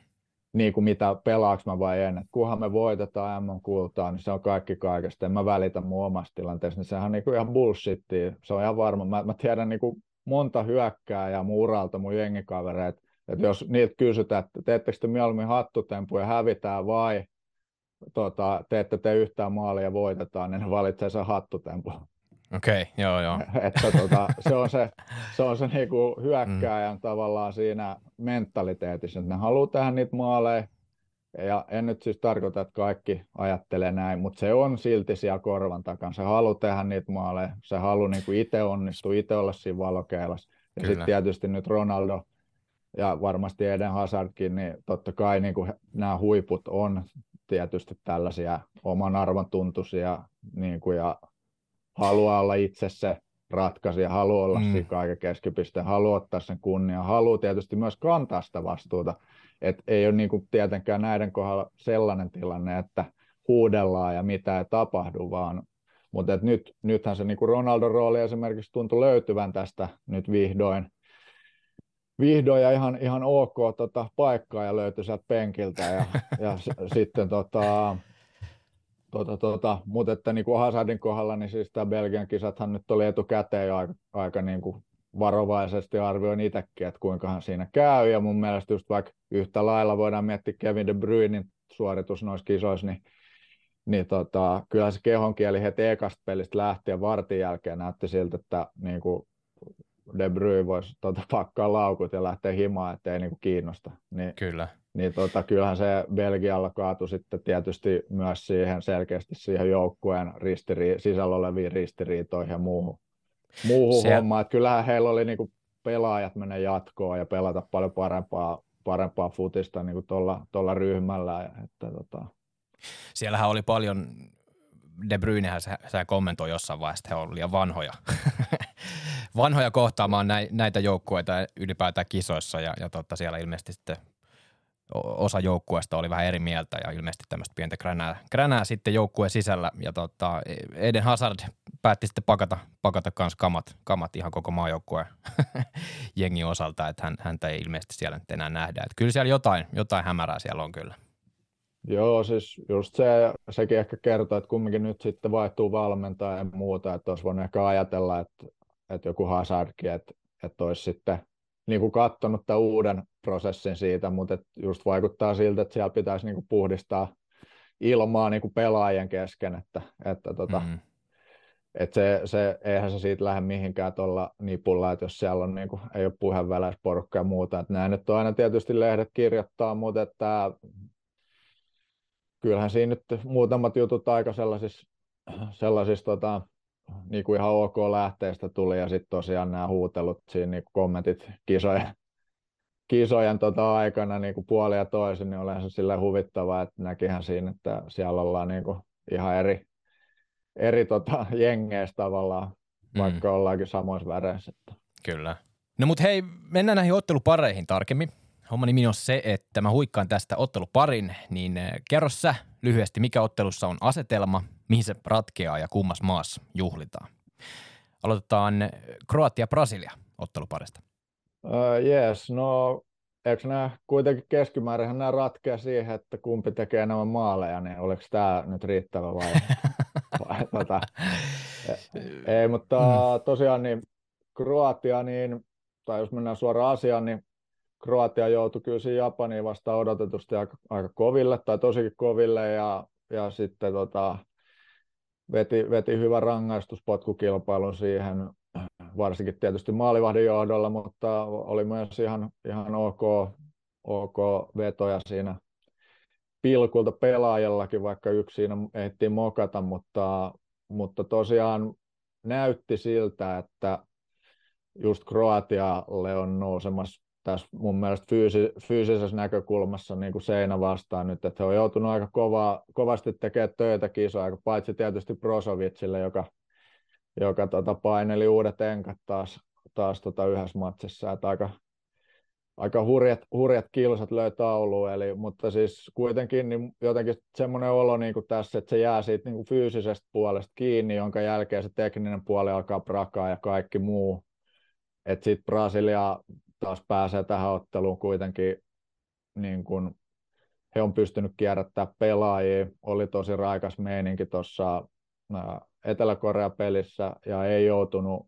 niin kuin mitä pelaaks mä vai en. Et kunhan me voitetaan M-kultaa, niin se on kaikki kaikesta. En mä välitä mun omasta tilanteesta, niin sehän on niin kuin ihan bullshittia. Se on ihan varma. Mä, mä tiedän niin kuin monta hyökkää ja mun uralta mun jengikavereita, että jos niitä kysytään, että teettekö te mieluummin hattutempuja hävitään vai tota, teette te yhtään maalia ja voitetaan, niin ne valitsee sen hattutempu. Okei, okay, joo joo. että tota, se on se, se, on se niinku hyökkääjän mm. tavallaan siinä mentaliteetissa, että ne haluaa tehdä niitä maaleja, ja en nyt siis tarkoita, että kaikki ajattelee näin, mutta se on silti siellä korvan takana. Se haluaa tehdä niitä maaleja, se haluaa niinku itse onnistua, itse olla siinä valokeilassa. Ja sitten tietysti nyt Ronaldo ja varmasti Eden Hazardkin, niin totta kai niin kuin nämä huiput on tietysti tällaisia oman arvon tuntuisia niin kuin, ja haluaa olla itse se ratkaisija, haluaa olla mm. kaiken keskipiste, haluaa ottaa sen kunnian, haluaa tietysti myös kantaa sitä vastuuta. Et ei ole niin kuin tietenkään näiden kohdalla sellainen tilanne, että huudellaan ja mitä ei tapahdu, vaan mutta et nyt, nythän se niin kuin Ronaldon rooli esimerkiksi tuntui löytyvän tästä nyt vihdoin, vihdoin ja ihan, ihan ok tota, paikkaa ja löytyi sieltä penkiltä ja, ja s- sitten tota, Tota, tota, mutta että niin kuin Hazardin kohdalla, niin siis tämä Belgian kisathan nyt oli etukäteen jo aika, aika niin kuin varovaisesti arvioin itsekin, että kuinkahan siinä käy, ja mun mielestä just vaikka yhtä lailla voidaan miettiä Kevin De Bruynin suoritus noissa kisoissa, niin, niin tota, kyllä se kehonkieli heti ekasta pelistä lähtien vartin jälkeen näytti siltä, että niin kuin De Bruyne voisi tota, pakkaa laukut ja lähteä himaan, ettei niin kuin kiinnosta. Niin, Kyllä niin tota, kyllähän se Belgialla kaatui sitten tietysti myös siihen selkeästi siihen joukkueen ristiri- sisällä oleviin ristiriitoihin ja muuhun, muuhun se... hommaan. Että kyllähän heillä oli niinku pelaajat mennä jatkoon ja pelata paljon parempaa, parempaa futista niin tuolla ryhmällä. Että, tota... Siellähän oli paljon, De Bruynehän sä, sä kommentoi jossain vaiheessa, että he ovat liian vanhoja. vanhoja kohtaamaan näitä joukkueita ylipäätään kisoissa ja, ja totta, siellä ilmeisesti sitten osa joukkueesta oli vähän eri mieltä ja ilmeisesti tämmöistä pientä kränää, kränää sitten joukkueen sisällä. Ja tota, Eden Hazard päätti sitten pakata, pakata kans kamat, kamat ihan koko maajoukkueen jengin osalta, että hän, häntä ei ilmeisesti siellä nyt enää nähdä. Että kyllä siellä jotain, jotain hämärää siellä on kyllä. Joo, siis just se, sekin ehkä kertoo, että kumminkin nyt sitten vaihtuu valmentaja ja muuta, että olisi voinut ehkä ajatella, että, että joku Hazardkin, että, että olisi sitten niin kuin katsonut tämän uuden prosessin siitä, mutta et just vaikuttaa siltä, että siellä pitäisi niin kuin puhdistaa ilmaa niin kuin pelaajien kesken, että, että tota, mm. et se, se, eihän se siitä lähde mihinkään tuolla nipulla, että jos siellä on, niin kuin, ei ole puheenväläisporukka ja muuta. Että näin nyt on aina tietysti lehdet kirjoittaa, mutta että kyllähän siinä nyt muutamat jutut aika sellaisissa, sellaisissa tota, niin kuin ihan ok lähteestä tuli ja sitten tosiaan nämä huutelut siinä niin kommentit kisojen, kisojen tota aikana niin kuin puoli ja toisin, niin olen se sillä huvittavaa, että näkihän siinä, että siellä ollaan niin kuin ihan eri, eri tota, jengeissä tavallaan, mm. vaikka ollaankin samoissa väreissä. Kyllä. No mutta hei, mennään näihin ottelupareihin tarkemmin. Homma nimi on se, että mä huikkaan tästä otteluparin, niin eh, kerro sä lyhyesti, mikä ottelussa on asetelma, mihin se ratkeaa ja kummas maassa juhlitaan. Aloitetaan Kroatia-Brasilia otteluparista. Uh, yes, no eikö nämä kuitenkin keskimäärin nämä ratkeaa siihen, että kumpi tekee enemmän maaleja, niin oliko tämä nyt riittävä vai? vai tota, ei, mutta mm. tosiaan niin Kroatia, niin, tai jos mennään suoraan asiaan, niin Kroatia joutui kyllä siinä Japaniin vasta odotetusti aika, aika koville, tai tosikin koville, ja, ja sitten tota, veti, veti hyvä rangaistuspotkukilpailun siihen, varsinkin tietysti maalivahdin johdolla, mutta oli myös ihan, ihan ok, ok vetoja siinä pilkulta pelaajallakin, vaikka yksi siinä ehti mokata, mutta, mutta tosiaan näytti siltä, että just Kroatialle on nousemassa tässä mun mielestä fyysi, fyysisessä näkökulmassa niin kuin seinä vastaan nyt, että he on joutunut aika kova, kovasti tekemään töitä kisoa, paitsi tietysti Brosovicille, joka, joka tota, paineli uudet enkat taas, taas tota yhdessä matsissa, että aika, aika hurjat, hurjat kilsat löi tauluun, eli, mutta siis kuitenkin niin jotenkin semmoinen olo niin kuin tässä, että se jää siitä niin kuin fyysisestä puolesta kiinni, jonka jälkeen se tekninen puoli alkaa prakaa ja kaikki muu. Että sitten Brasilia taas pääsee tähän otteluun kuitenkin niin kuin he on pystynyt kierrättämään pelaajia. Oli tosi raikas meininki tuossa Etelä-Korea pelissä ja ei joutunut,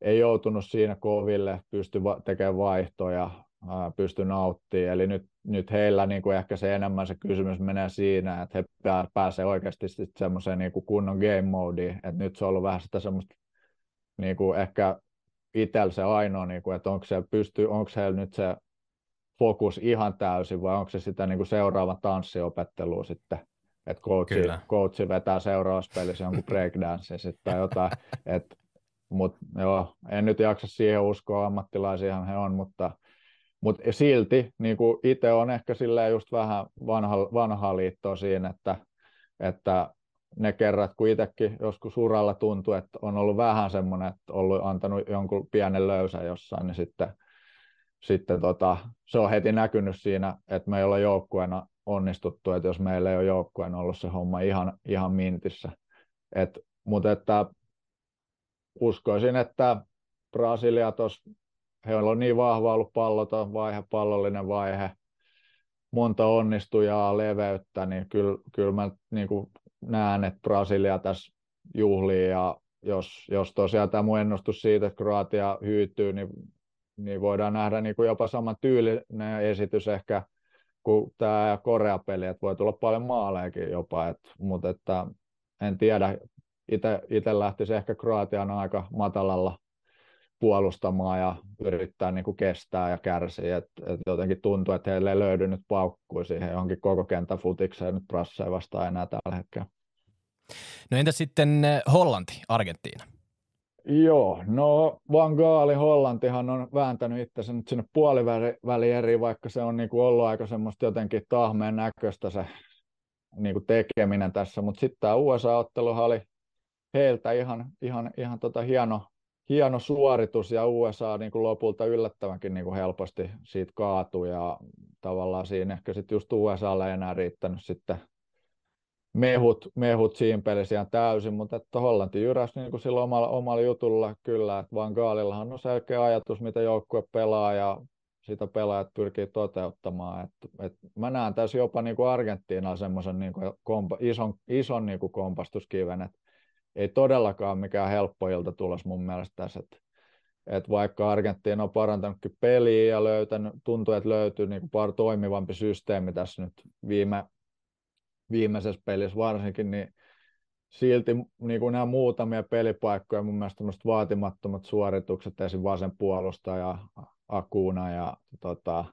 ei joutunut siinä koville, pysty tekemään vaihtoja, pysty nauttimaan. Eli nyt, nyt heillä niin kuin ehkä se enemmän se kysymys menee siinä, että he pääsee oikeasti semmoiseen niin kuin kunnon game modeen, että nyt se on ollut vähän sitä semmoista niin kuin ehkä itsellä se ainoa, niin kuin, että onko se, pysty, onko se nyt se fokus ihan täysin vai onko se sitä niin kuin seuraava tanssiopettelua sitten, että coachi, coachi vetää seuraavassa pelissä jonkun breakdance sitten tai jotain, että mutta joo, en nyt jaksa siihen uskoa, ammattilaisiahan he on, mutta, mutta silti niin itse on ehkä silleen just vähän vanha, vanhaa liittoa siinä, että, että ne kerrat, kun itsekin joskus uralla tuntui, että on ollut vähän semmoinen, että ollut antanut jonkun pienen löysän jossain, niin sitten, sitten tota, se on heti näkynyt siinä, että me ei olla joukkueena onnistuttu, että jos meillä ei ole joukkueena ollut se homma ihan, ihan mintissä. Et, mutta että uskoisin, että Brasilia tuossa, heillä on niin vahva ollut palloton vaihe, pallollinen vaihe, monta onnistujaa, leveyttä, niin kyllä, kyllä mä niin kuin näen, että Brasilia tässä juhlii ja jos, jos tosiaan tämä mun ennustus siitä, että Kroatia hyytyy, niin, niin voidaan nähdä niin kuin jopa saman tyylinen esitys ehkä kuin tämä Korea-peli, että voi tulla paljon maalejakin jopa, et, mutta että en tiedä, itse lähtisi ehkä Kroatian aika matalalla puolustamaan ja yrittää niin kuin kestää ja kärsiä. Et, et jotenkin tuntuu, että heille ei löydy nyt paukkui siihen johonkin koko kentän futikseen nyt Brasseja vastaan enää tällä hetkellä. No entä sitten eh, Hollanti, Argentiina? Joo, no Van Gaali Hollantihan on vääntänyt itsensä nyt sinne puoliväli eri, vaikka se on niinku ollut aika semmoista jotenkin tahmeen näköistä se niinku tekeminen tässä, mutta sitten tämä USA-otteluhan oli heiltä ihan, ihan, ihan tota hieno, hieno suoritus ja USA niin kuin lopulta yllättävänkin niin kuin helposti siitä kaatui ja tavallaan siinä ehkä sitten just USAlle ei enää riittänyt sitten mehut, mehut siinä pelissä ihan täysin, mutta että Hollanti jyräsi niin kuin sillä omalla, omalla jutulla kyllä, että Van Gaalillahan on selkeä ajatus, mitä joukkue pelaa ja sitä pelaajat pyrkii toteuttamaan. Et, et mä näen tässä jopa niin kuin Argentiinalla semmoisen niin kuin kompa, ison, ison niin kuin kompastuskiven, että ei todellakaan mikään helppo ilta tulos mun mielestä tässä. Että et vaikka Argentiina on parantanutkin peliä ja löytänyt, tuntuu, että löytyy niin kuin toimivampi systeemi tässä nyt viime, viimeisessä pelissä varsinkin, niin silti niin kuin nämä muutamia pelipaikkoja, mun mielestä vaatimattomat suoritukset, esim. vasen puolustaja, Akuna ja tota,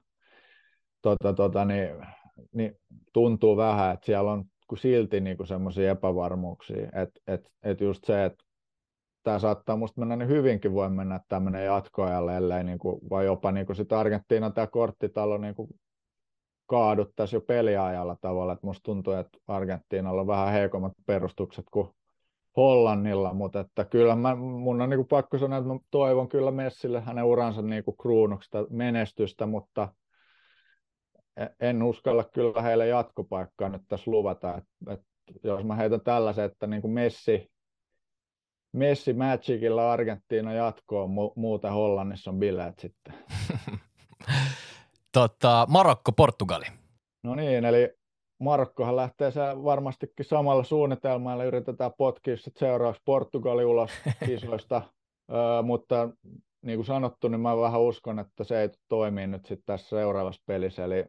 tota, tota, niin, niin tuntuu vähän, että siellä on silti niin semmoisia epävarmuuksia, että et, et just se, että tämä saattaa musta mennä, niin hyvinkin voi mennä tämmöinen jatkoajalle, ellei niin kuin, vai jopa niin kuin sit Argentiina tämä korttitalo niin kuin kaaduttaisi jo peliajalla tavalla, että musta tuntuu, että Argentiinalla on vähän heikommat perustukset kuin Hollannilla, mutta että kyllä mä, mun on niin kuin pakko sanoa, että mä toivon kyllä Messille hänen uransa niin kuin kruunuksesta menestystä, mutta en uskalla kyllä heille jatkopaikkaa nyt tässä luvata, että, että jos mä heitän tällaisen, että niin kuin Messi, Messi Magicilla Argentiina jatkoon, mu- muuta Hollannissa on bileet sitten. tota, Marokko, Portugali. No niin, eli Marokkohan lähtee se varmastikin samalla suunnitelmalla, yritetään potkia seuraavaksi Portugali ulos kisoista, öö, mutta niin kuin sanottu, niin mä vähän uskon, että se ei toimi nyt sitten tässä seuraavassa pelissä, eli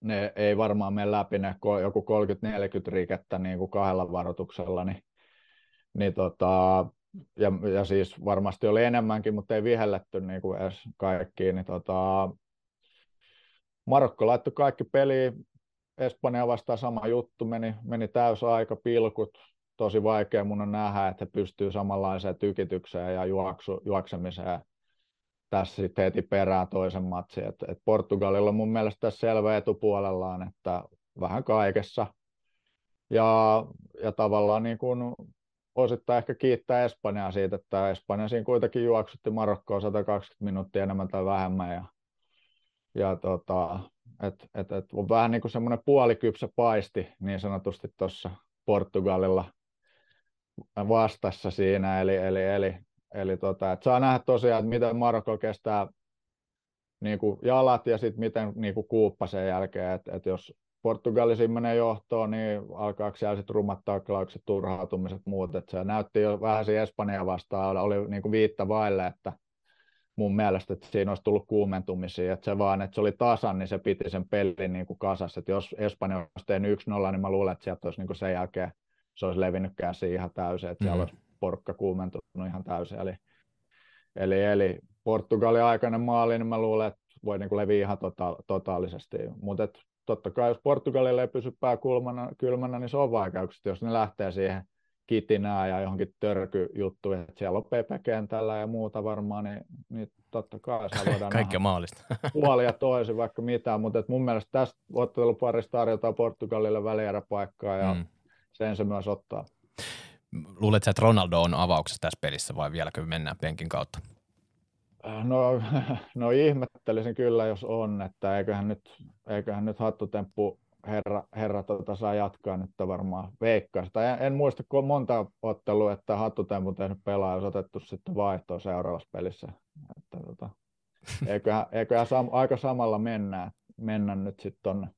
ne ei varmaan mene läpi ne joku 30-40 rikettä niin kuin kahdella varoituksella, niin, niin tota, ja, ja, siis varmasti oli enemmänkin, mutta ei vihelletty niin kuin edes kaikkiin, niin tota, Marokko laittoi kaikki peliin, Espanja vastaan sama juttu, meni, meni täysaika, pilkut, tosi vaikea mun on nähdä, että he pystyy samanlaiseen tykitykseen ja juoksu, juoksemiseen tässä sitten heti perään toisen matsin. Et, et Portugalilla on mun mielestä tässä selvä etupuolellaan, että vähän kaikessa. Ja, ja tavallaan niin kuin osittain ehkä kiittää Espanjaa siitä, että Espanja siinä kuitenkin juoksutti Marokkoa 120 minuuttia enemmän tai vähemmän. Ja, ja tota, et, et, et on vähän niin kuin semmoinen puolikypsä paisti niin sanotusti tuossa Portugalilla vastassa siinä, eli, eli, eli, eli tota, et saa nähdä tosiaan, että miten Marokko kestää niin kuin jalat ja sitten miten niin kuin kuuppa sen jälkeen, että et jos Portugali menee johtoon, niin alkaako siellä sitten rummat taklaukset, turhautumiset muut, että se näytti jo vähän siinä Espanja vastaan, oli niin kuin viitta vaille, että mun mielestä, että siinä olisi tullut kuumentumisia, että se vaan, että se oli tasan, niin se piti sen pelin niin kuin kasassa, että jos Espanja olisi tehnyt 1-0, niin mä luulen, että sieltä olisi niin kuin sen jälkeen se olisi levinnyt käsiin ihan täysin, että siellä mm. olisi porukka kuumentunut ihan täysin, eli, eli, eli Portugalin aikainen maali, niin mä luulen, että voi niin kuin leviä ihan tota, totaalisesti, mutta totta kai jos Portugalille ei pysy pää kulmana, kylmänä, niin se on vaikeuksia, jos ne lähtee siihen kitinää ja johonkin törkyjuttuihin, että siellä on Pepe-kentällä ja muuta varmaan, niin, niin totta kai se voidaan Kaikkea mahdollista. puolia toisin vaikka mitään, mutta et mun mielestä tästä otteluparista tarjotaan Portugalille välieräpaikkaa ja mm. sen se myös ottaa. Luuletko, että Ronaldo on avauksessa tässä pelissä vai vieläkö mennään penkin kautta? No, no ihmettelisin kyllä, jos on, että eiköhän nyt, eiköhän nyt hattutemppu herra, herra tota, saa jatkaa nyt varmaan veikkausta. En, en muista, kun on monta ottelua, että hattutempun tehnyt pelaaja olisi otettu sitten vaihtoon seuraavassa pelissä. Että, tota, eiköhän, eiköhän sam, aika samalla mennä, mennä nyt sitten tonne,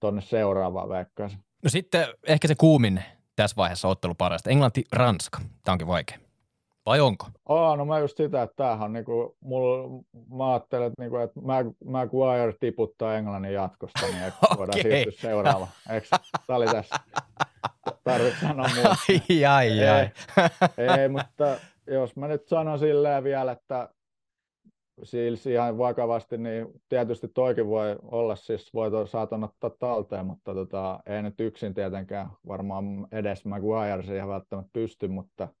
tonne seuraavaan veikkaaseen. No sitten ehkä se kuumin tässä vaiheessa otteluparasta. Englanti-Ranska. Tämä onkin vaikea. Vai onko? Aa, no mä just sitä, että tämähän on niinku, mulla, mä ajattelen, että, niinku, että Maguire tiputtaa Englannin jatkosta, niin okay. voidaan siirtyä seuraavaan. Eikö? Tämä oli tässä. Tarvitse sanoa muuta. Ai, ai, ai. Ei, ei, mutta jos mä nyt sanon silleen vielä, että siis ihan vakavasti, niin tietysti toikin voi olla, siis voi saatan ottaa talteen, mutta tota, ei nyt yksin tietenkään varmaan edes Maguire siihen välttämättä pysty, mutta –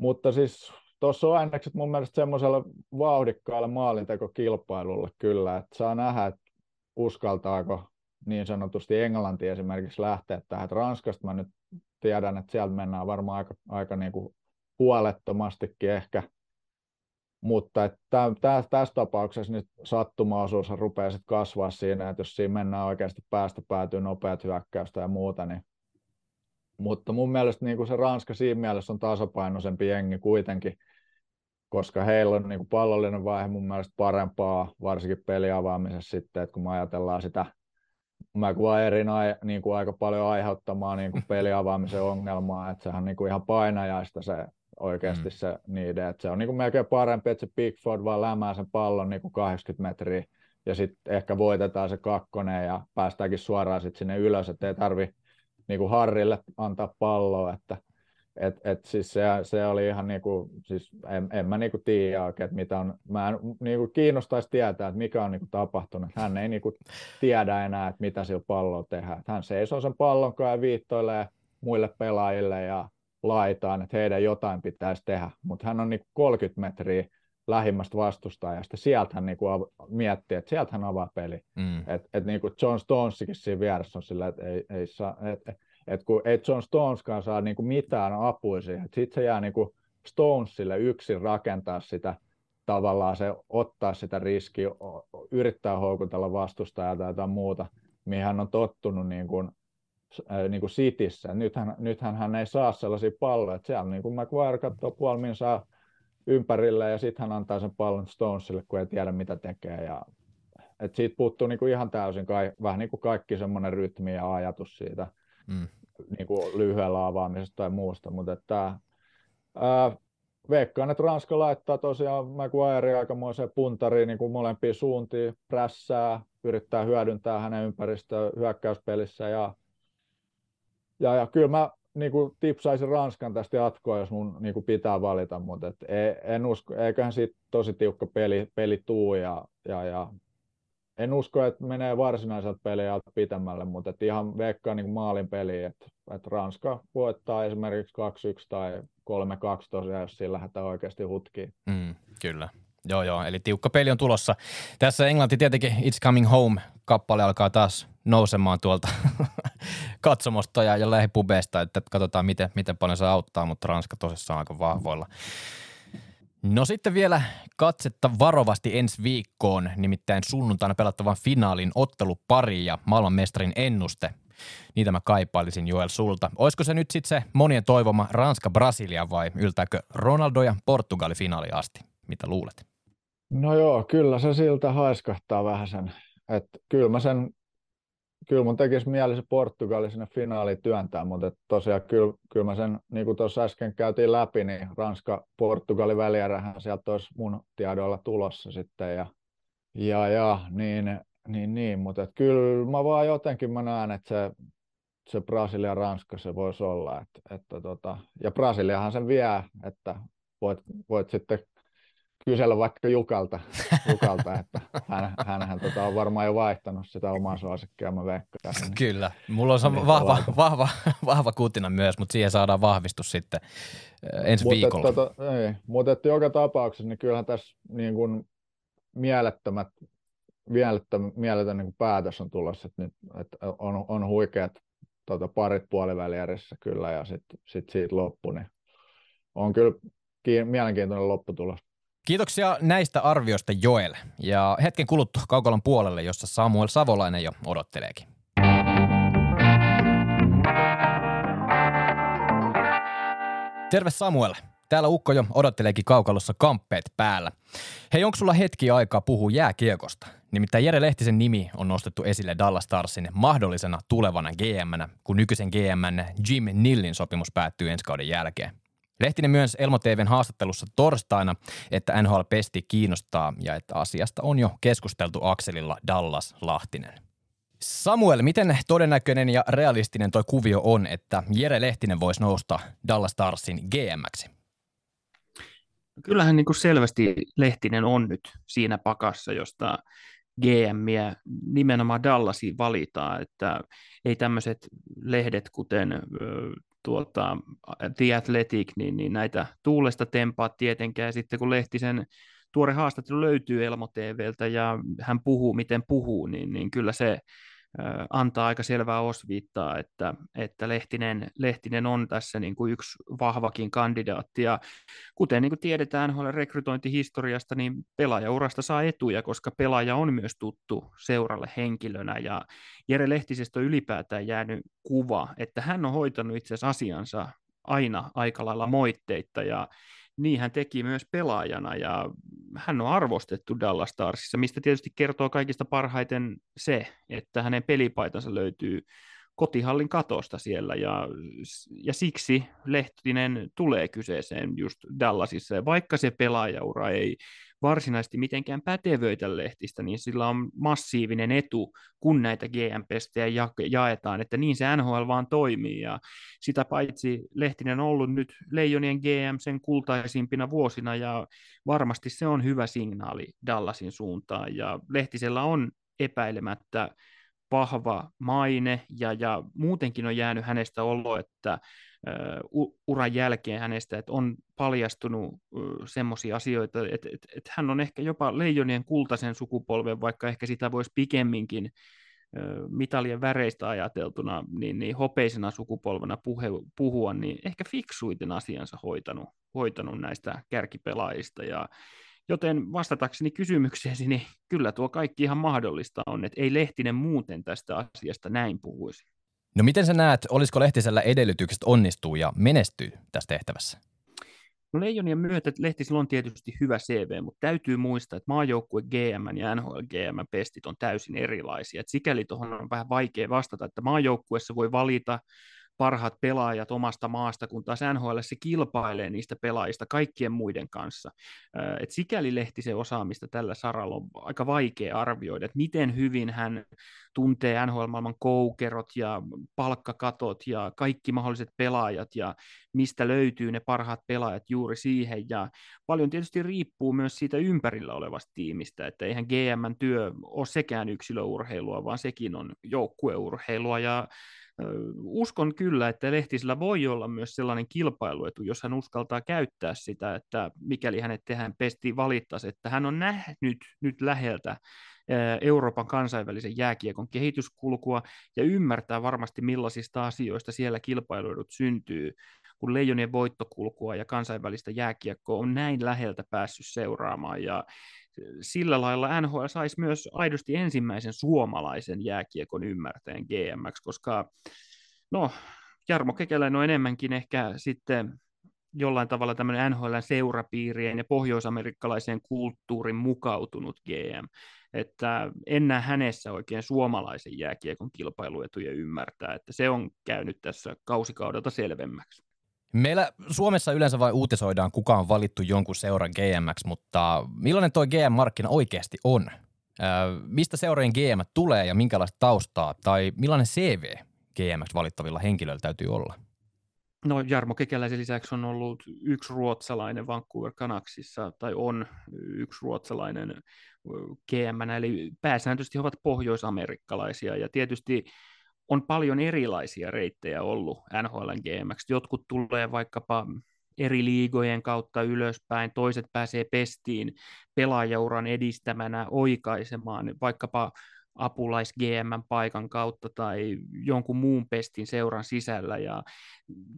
mutta siis tuossa on ainekset mun mielestä semmoiselle vauhdikkaalle maalintekokilpailulle kyllä, että saa nähdä, että uskaltaako niin sanotusti Englanti esimerkiksi lähteä tähän. Että Ranskasta mä nyt tiedän, että siellä mennään varmaan aika, aika niin kuin huolettomastikin ehkä, mutta että tässä tapauksessa nyt sattumaosuus rupeaa sitten kasvaa siinä, että jos siinä mennään oikeasti päästä päätyy nopeat hyökkäystä ja muuta, niin mutta mun mielestä niin kuin se Ranska siinä mielessä on tasapainoisempi jengi kuitenkin, koska heillä on niin kuin pallollinen vaihe mun mielestä parempaa, varsinkin peliavaamisessa sitten, että kun me ajatellaan sitä Maguirein niin kuin aika paljon aiheuttamaan niin kuin peliavaamisen ongelmaa, että sehän on niin kuin ihan painajaista se oikeasti mm. se niiden, että se on niin kuin melkein parempi, että se Pickford vaan lämää sen pallon niin kuin 80 metriä ja sitten ehkä voitetaan se kakkonen ja päästäänkin suoraan sitten sinne ylös, että ei tarvi niin kuin Harrille antaa palloa, että et, et siis se, se, oli ihan niin kuin, siis en, en mä niin kuin tiedä oikein, että mitä on, mä en niin kuin kiinnostaisi tietää, että mikä on niin kuin tapahtunut. Hän ei niin kuin tiedä enää, että mitä sillä pallolla tehdään. Hän seisoo sen pallon ja viittoilee muille pelaajille ja laitaan, että heidän jotain pitäisi tehdä, mutta hän on niin 30 metriä lähimmästä vastustajasta. Sieltä hän niin kuin miettii, että sieltä hän avaa peli. Mm. Et, et niin kuin John Stonesikin siinä vieressä on sillä, että ei, ei saa, et, et kun ei John Stoneskaan saa niin kuin mitään apua siihen, sitten se jää niin kuin Stonesille yksin rakentaa sitä tavallaan se ottaa sitä riskiä, yrittää houkutella vastustajaa tai jotain muuta, mihin hän on tottunut niin kuin niin kuin Cityssä. Nythän, nythän hän ei saa sellaisia palloja, että siellä niin kuin McGuire katsoo puolmin saa ympärille ja sitten hän antaa sen pallon Stonesille, kun ei tiedä mitä tekee. Ja, et siitä puuttuu niin kuin ihan täysin kai, vähän niin kuin kaikki semmoinen rytmi ja ajatus siitä mm. niin kuin lyhyellä avaamisesta tai muusta, mutta että, ää, veikkaan, että Ranska laittaa tosiaan Maguire aikamoiseen puntariin niin kuin molempiin suuntiin, prässää, yrittää hyödyntää hänen ympäristöä hyökkäyspelissä ja ja, ja kyllä mä niin kuin tipsaisin Ranskan tästä jatkoa, jos mun niin kuin pitää valita, mutta et en usko, eiköhän siitä tosi tiukka peli, peli tuu ja, ja, ja en usko, että menee varsinaiselta peliä pitemmälle, mutta et ihan veikkaa niin maalin peli, että, että Ranska voittaa esimerkiksi 2-1 tai 3-2 tosiaan, jos sillä lähdetään oikeasti hutkiin. Mm, kyllä. Joo, joo, eli tiukka peli on tulossa. Tässä Englanti tietenkin It's Coming Home kappale alkaa taas nousemaan tuolta katsomosta ja, ja että katsotaan miten, miten paljon se auttaa, mutta Ranska tosissaan aika vahvoilla. No sitten vielä katsetta varovasti ensi viikkoon, nimittäin sunnuntaina pelattavan finaalin ottelupari ja maailmanmestarin ennuste. Niitä mä kaipailisin Joel sulta. Olisiko se nyt sitten se monien toivoma Ranska-Brasilia vai yltääkö Ronaldo ja Portugali finaali asti? Mitä luulet? No joo, kyllä se siltä haiskahtaa vähän sen. Että kyllä mä sen kyllä mun tekisi mieli se Portugali sinne finaaliin työntää, mutta tosiaan kyllä, kyllä mä sen, niin kuin tuossa äsken käytiin läpi, niin Ranska-Portugali välierähän sieltä olisi mun tiedoilla tulossa sitten ja, ja, ja niin, niin, niin mutta et kyllä mä vaan jotenkin mä näen, että se, se Brasilia-Ranska se voisi olla, että, että tota, ja Brasiliahan sen vie, että voit, voit sitten kysellä vaikka Jukalta, Jukalta että hän, hänhän tota on varmaan jo vaihtanut sitä omaa suosikkia, mä veikkaan. Niin, Kyllä, mulla on niin vahva, vahva, vahva kutina myös, mutta siihen saadaan vahvistus sitten äh, ensi mut viikolla. Et, tota, ei, mutta että joka tapauksessa, niin kyllähän tässä niin kuin mielettömät, mieletön, mieletön niin kuin päätös on tulossa, että, nyt, että on, on huikeat tota, parit puolivälierissä kyllä, ja sitten sit siitä loppu, niin on kyllä mielenkiintoinen lopputulos. Kiitoksia näistä arvioista Joel. Ja hetken kuluttua Kaukalon puolelle, jossa Samuel Savolainen jo odotteleekin. Terve Samuel. Täällä Ukko jo odotteleekin kaukalossa kamppeet päällä. Hei, onko sulla hetki aikaa puhua jääkiekosta? Nimittäin Jere Lehtisen nimi on nostettu esille Dallas Starsin mahdollisena tulevana gm kun nykyisen GM Jim Nillin sopimus päättyy ensi kauden jälkeen. Lehtinen myös Elmo TVn haastattelussa torstaina, että NHL Pesti kiinnostaa ja että asiasta on jo keskusteltu akselilla Dallas-Lahtinen. Samuel, miten todennäköinen ja realistinen tuo kuvio on, että Jere Lehtinen voisi nousta Dallas Starsin GMksi? Kyllähän niin kuin selvästi Lehtinen on nyt siinä pakassa, josta GMiä nimenomaan Dallasiin valitaan, että ei tämmöiset lehdet kuten tuota, The Athletic, niin, niin näitä tuulesta tempaa tietenkään, ja sitten kun Lehtisen tuore haastattelu löytyy Elmo TVltä ja hän puhuu miten puhuu, niin, niin kyllä se antaa aika selvää osviittaa, että, että Lehtinen, Lehtinen on tässä niin kuin yksi vahvakin kandidaatti. Ja kuten niin kuin tiedetään rekrytointihistoriasta, niin pelaajaurasta saa etuja, koska pelaaja on myös tuttu seuralle henkilönä. Ja Jere Lehtisestä on ylipäätään jäänyt kuva, että hän on hoitanut itse asiassa asiansa aina aika lailla moitteitta ja niin hän teki myös pelaajana ja hän on arvostettu Dallas Starsissa, mistä tietysti kertoo kaikista parhaiten se, että hänen pelipaitansa löytyy kotihallin katosta siellä ja, ja siksi Lehtinen tulee kyseeseen just Dallasissa. Ja vaikka se pelaajaura ei varsinaisesti mitenkään pätevöitä lehtistä, niin sillä on massiivinen etu, kun näitä GM-pestejä jaetaan, että niin se NHL vaan toimii, ja sitä paitsi Lehtinen on ollut nyt Leijonien GM sen kultaisimpina vuosina, ja varmasti se on hyvä signaali Dallasin suuntaan, ja Lehtisellä on epäilemättä vahva maine ja, ja muutenkin on jäänyt hänestä olo, että uran jälkeen hänestä, että on paljastunut semmoisia asioita, että, että, että hän on ehkä jopa leijonien kultaisen sukupolven, vaikka ehkä sitä voisi pikemminkin mitalien väreistä ajateltuna, niin, niin hopeisena sukupolvena puhe, puhua, niin ehkä fiksuiten asiansa hoitanut, hoitanut näistä kärkipelaajista ja Joten vastatakseni kysymykseesi, niin kyllä tuo kaikki ihan mahdollista on, että ei Lehtinen muuten tästä asiasta näin puhuisi. No miten sä näet, olisiko Lehtisellä edellytykset onnistuu ja menestyy tässä tehtävässä? No Leijonien myötä Lehtisellä on tietysti hyvä CV, mutta täytyy muistaa, että maajoukkue GM ja NHL GM pestit on täysin erilaisia. Et sikäli tuohon on vähän vaikea vastata, että maajoukkuessa voi valita parhaat pelaajat omasta maasta, kun taas NHL se kilpailee niistä pelaajista kaikkien muiden kanssa. Et sikäli Lehtisen osaamista tällä saralla on aika vaikea arvioida, että miten hyvin hän tuntee NHL-maailman koukerot ja palkkakatot ja kaikki mahdolliset pelaajat ja mistä löytyy ne parhaat pelaajat juuri siihen. Ja paljon tietysti riippuu myös siitä ympärillä olevasta tiimistä, että eihän GMn työ ole sekään yksilöurheilua, vaan sekin on joukkueurheilua ja uskon kyllä, että Lehtisellä voi olla myös sellainen kilpailuetu, jos hän uskaltaa käyttää sitä, että mikäli hänet tehdään pesti valittaisi, että hän on nähnyt nyt läheltä Euroopan kansainvälisen jääkiekon kehityskulkua ja ymmärtää varmasti millaisista asioista siellä kilpailuedut syntyy, kun leijonien voittokulkua ja kansainvälistä jääkiekkoa on näin läheltä päässyt seuraamaan. Ja sillä lailla NHL saisi myös aidosti ensimmäisen suomalaisen jääkiekon ymmärtäjän GMX, koska no, Jarmo Kekäläinen on enemmänkin ehkä sitten jollain tavalla tämmöinen NHLn seurapiirien ja pohjoisamerikkalaiseen kulttuurin mukautunut GM, että en näe hänessä oikein suomalaisen jääkiekon kilpailuetuja ymmärtää, että se on käynyt tässä kausikaudelta selvemmäksi. Meillä Suomessa yleensä vain uutisoidaan, kuka on valittu jonkun seuran GMX, mutta millainen tuo GM-markkina oikeasti on? mistä seurojen GM tulee ja minkälaista taustaa tai millainen CV GMX valittavilla henkilöillä täytyy olla? No Jarmo Kekäläisen lisäksi on ollut yksi ruotsalainen Vancouver Canucksissa, tai on yksi ruotsalainen GM, eli pääsääntöisesti he ovat pohjoisamerikkalaisia, ja tietysti on paljon erilaisia reittejä ollut NHLn GMX. Jotkut tulee vaikkapa eri liigojen kautta ylöspäin, toiset pääsee pestiin pelaajauran edistämänä oikaisemaan vaikkapa apulais GM paikan kautta tai jonkun muun pestin seuran sisällä ja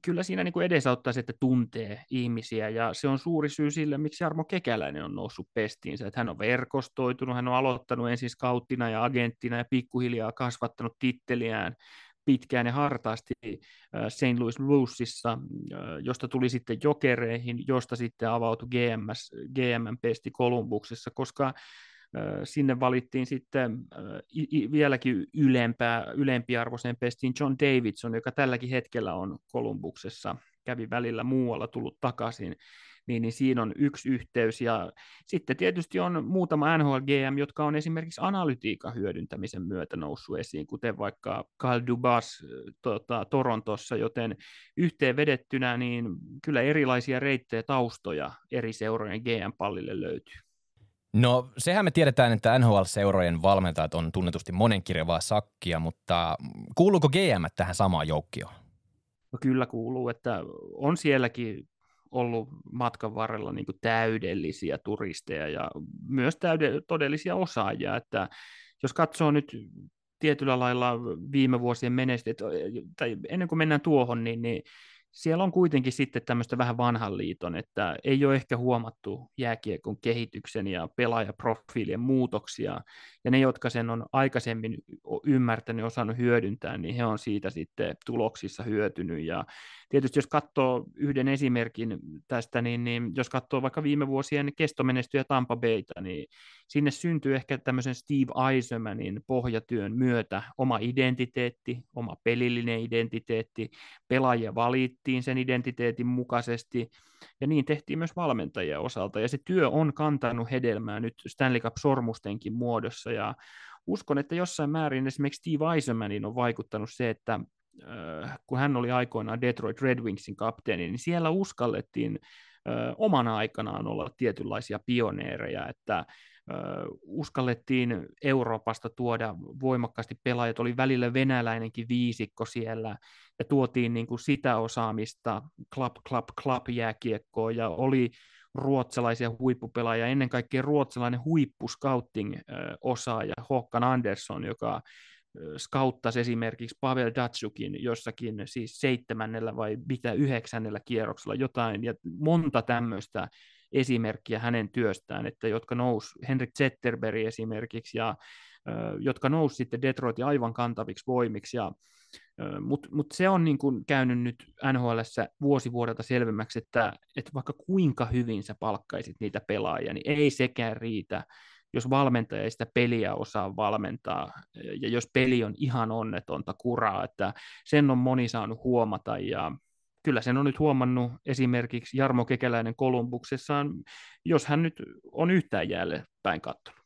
kyllä siinä niin kuin edesauttaisi, että tuntee ihmisiä ja se on suuri syy sille, miksi Jarmo Kekäläinen on noussut pestiinsä, että hän on verkostoitunut, hän on aloittanut ensin skauttina ja agenttina ja pikkuhiljaa kasvattanut titteliään pitkään ja hartaasti St. Louis Bluesissa, josta tuli sitten jokereihin, josta sitten avautui GMS, GM-pesti Kolumbuksessa, koska sinne valittiin sitten vieläkin ylempää, ylempiarvoiseen pestiin John Davidson, joka tälläkin hetkellä on Kolumbuksessa, kävi välillä muualla tullut takaisin, niin, niin siinä on yksi yhteys. Ja sitten tietysti on muutama NHL GM, jotka on esimerkiksi analytiikan hyödyntämisen myötä noussut esiin, kuten vaikka Kyle Dubas tota, Torontossa, joten yhteen vedettynä niin kyllä erilaisia reittejä taustoja eri seurojen GM-pallille löytyy. No sehän me tiedetään, että NHL-seurojen valmentajat on tunnetusti monenkirjavaa sakkia, mutta kuuluuko GM tähän samaan joukkioon? No kyllä kuuluu, että on sielläkin ollut matkan varrella niin täydellisiä turisteja ja myös täyde, todellisia osaajia, että jos katsoo nyt tietyllä lailla viime vuosien menestystä, tai ennen kuin mennään tuohon, niin, niin siellä on kuitenkin sitten tämmöistä vähän vanhan liiton, että ei ole ehkä huomattu jääkiekon kehityksen ja pelaajaprofiilien muutoksia, ja ne, jotka sen on aikaisemmin ymmärtänyt osannut hyödyntää, niin he on siitä sitten tuloksissa hyötynyt, ja tietysti jos katsoo yhden esimerkin tästä, niin, niin jos katsoo vaikka viime vuosien kestomenestyjä Tampa Bayta, niin sinne syntyy ehkä tämmöisen Steve Eisenmanin pohjatyön myötä oma identiteetti, oma pelillinen identiteetti, pelaajia valittiin sen identiteetin mukaisesti, ja niin tehtiin myös valmentajien osalta, ja se työ on kantanut hedelmää nyt Stanley Cup-sormustenkin muodossa, ja uskon, että jossain määrin esimerkiksi Steve Eisenmanin on vaikuttanut se, että kun hän oli aikoinaan Detroit Red Wingsin kapteeni, niin siellä uskallettiin äh, omana aikanaan olla tietynlaisia pioneereja, että uskallettiin Euroopasta tuoda voimakkaasti pelaajat, oli välillä venäläinenkin viisikko siellä, ja tuotiin niin kuin sitä osaamista, club, club, club jääkiekkoa, ja oli ruotsalaisia huippupelaajia, ennen kaikkea ruotsalainen huippuscouting-osaaja Håkan Andersson, joka skauttasi esimerkiksi Pavel Datsukin jossakin siis seitsemännellä vai mitä yhdeksännellä kierroksella jotain, ja monta tämmöistä esimerkkiä hänen työstään, että jotka nousi, Henrik Zetterberg esimerkiksi, ja jotka nousi sitten Detroitin aivan kantaviksi voimiksi, ja mutta mut se on niin kuin käynyt nyt NHL vuosi vuodelta selvemmäksi, että, että vaikka kuinka hyvin sä palkkaisit niitä pelaajia, niin ei sekään riitä, jos valmentaja ei sitä peliä osaa valmentaa, ja jos peli on ihan onnetonta kuraa, että sen on moni saanut huomata, ja kyllä sen on nyt huomannut esimerkiksi Jarmo Kekäläinen Kolumbuksessaan, jos hän nyt on yhtään jäälle päin katsonut.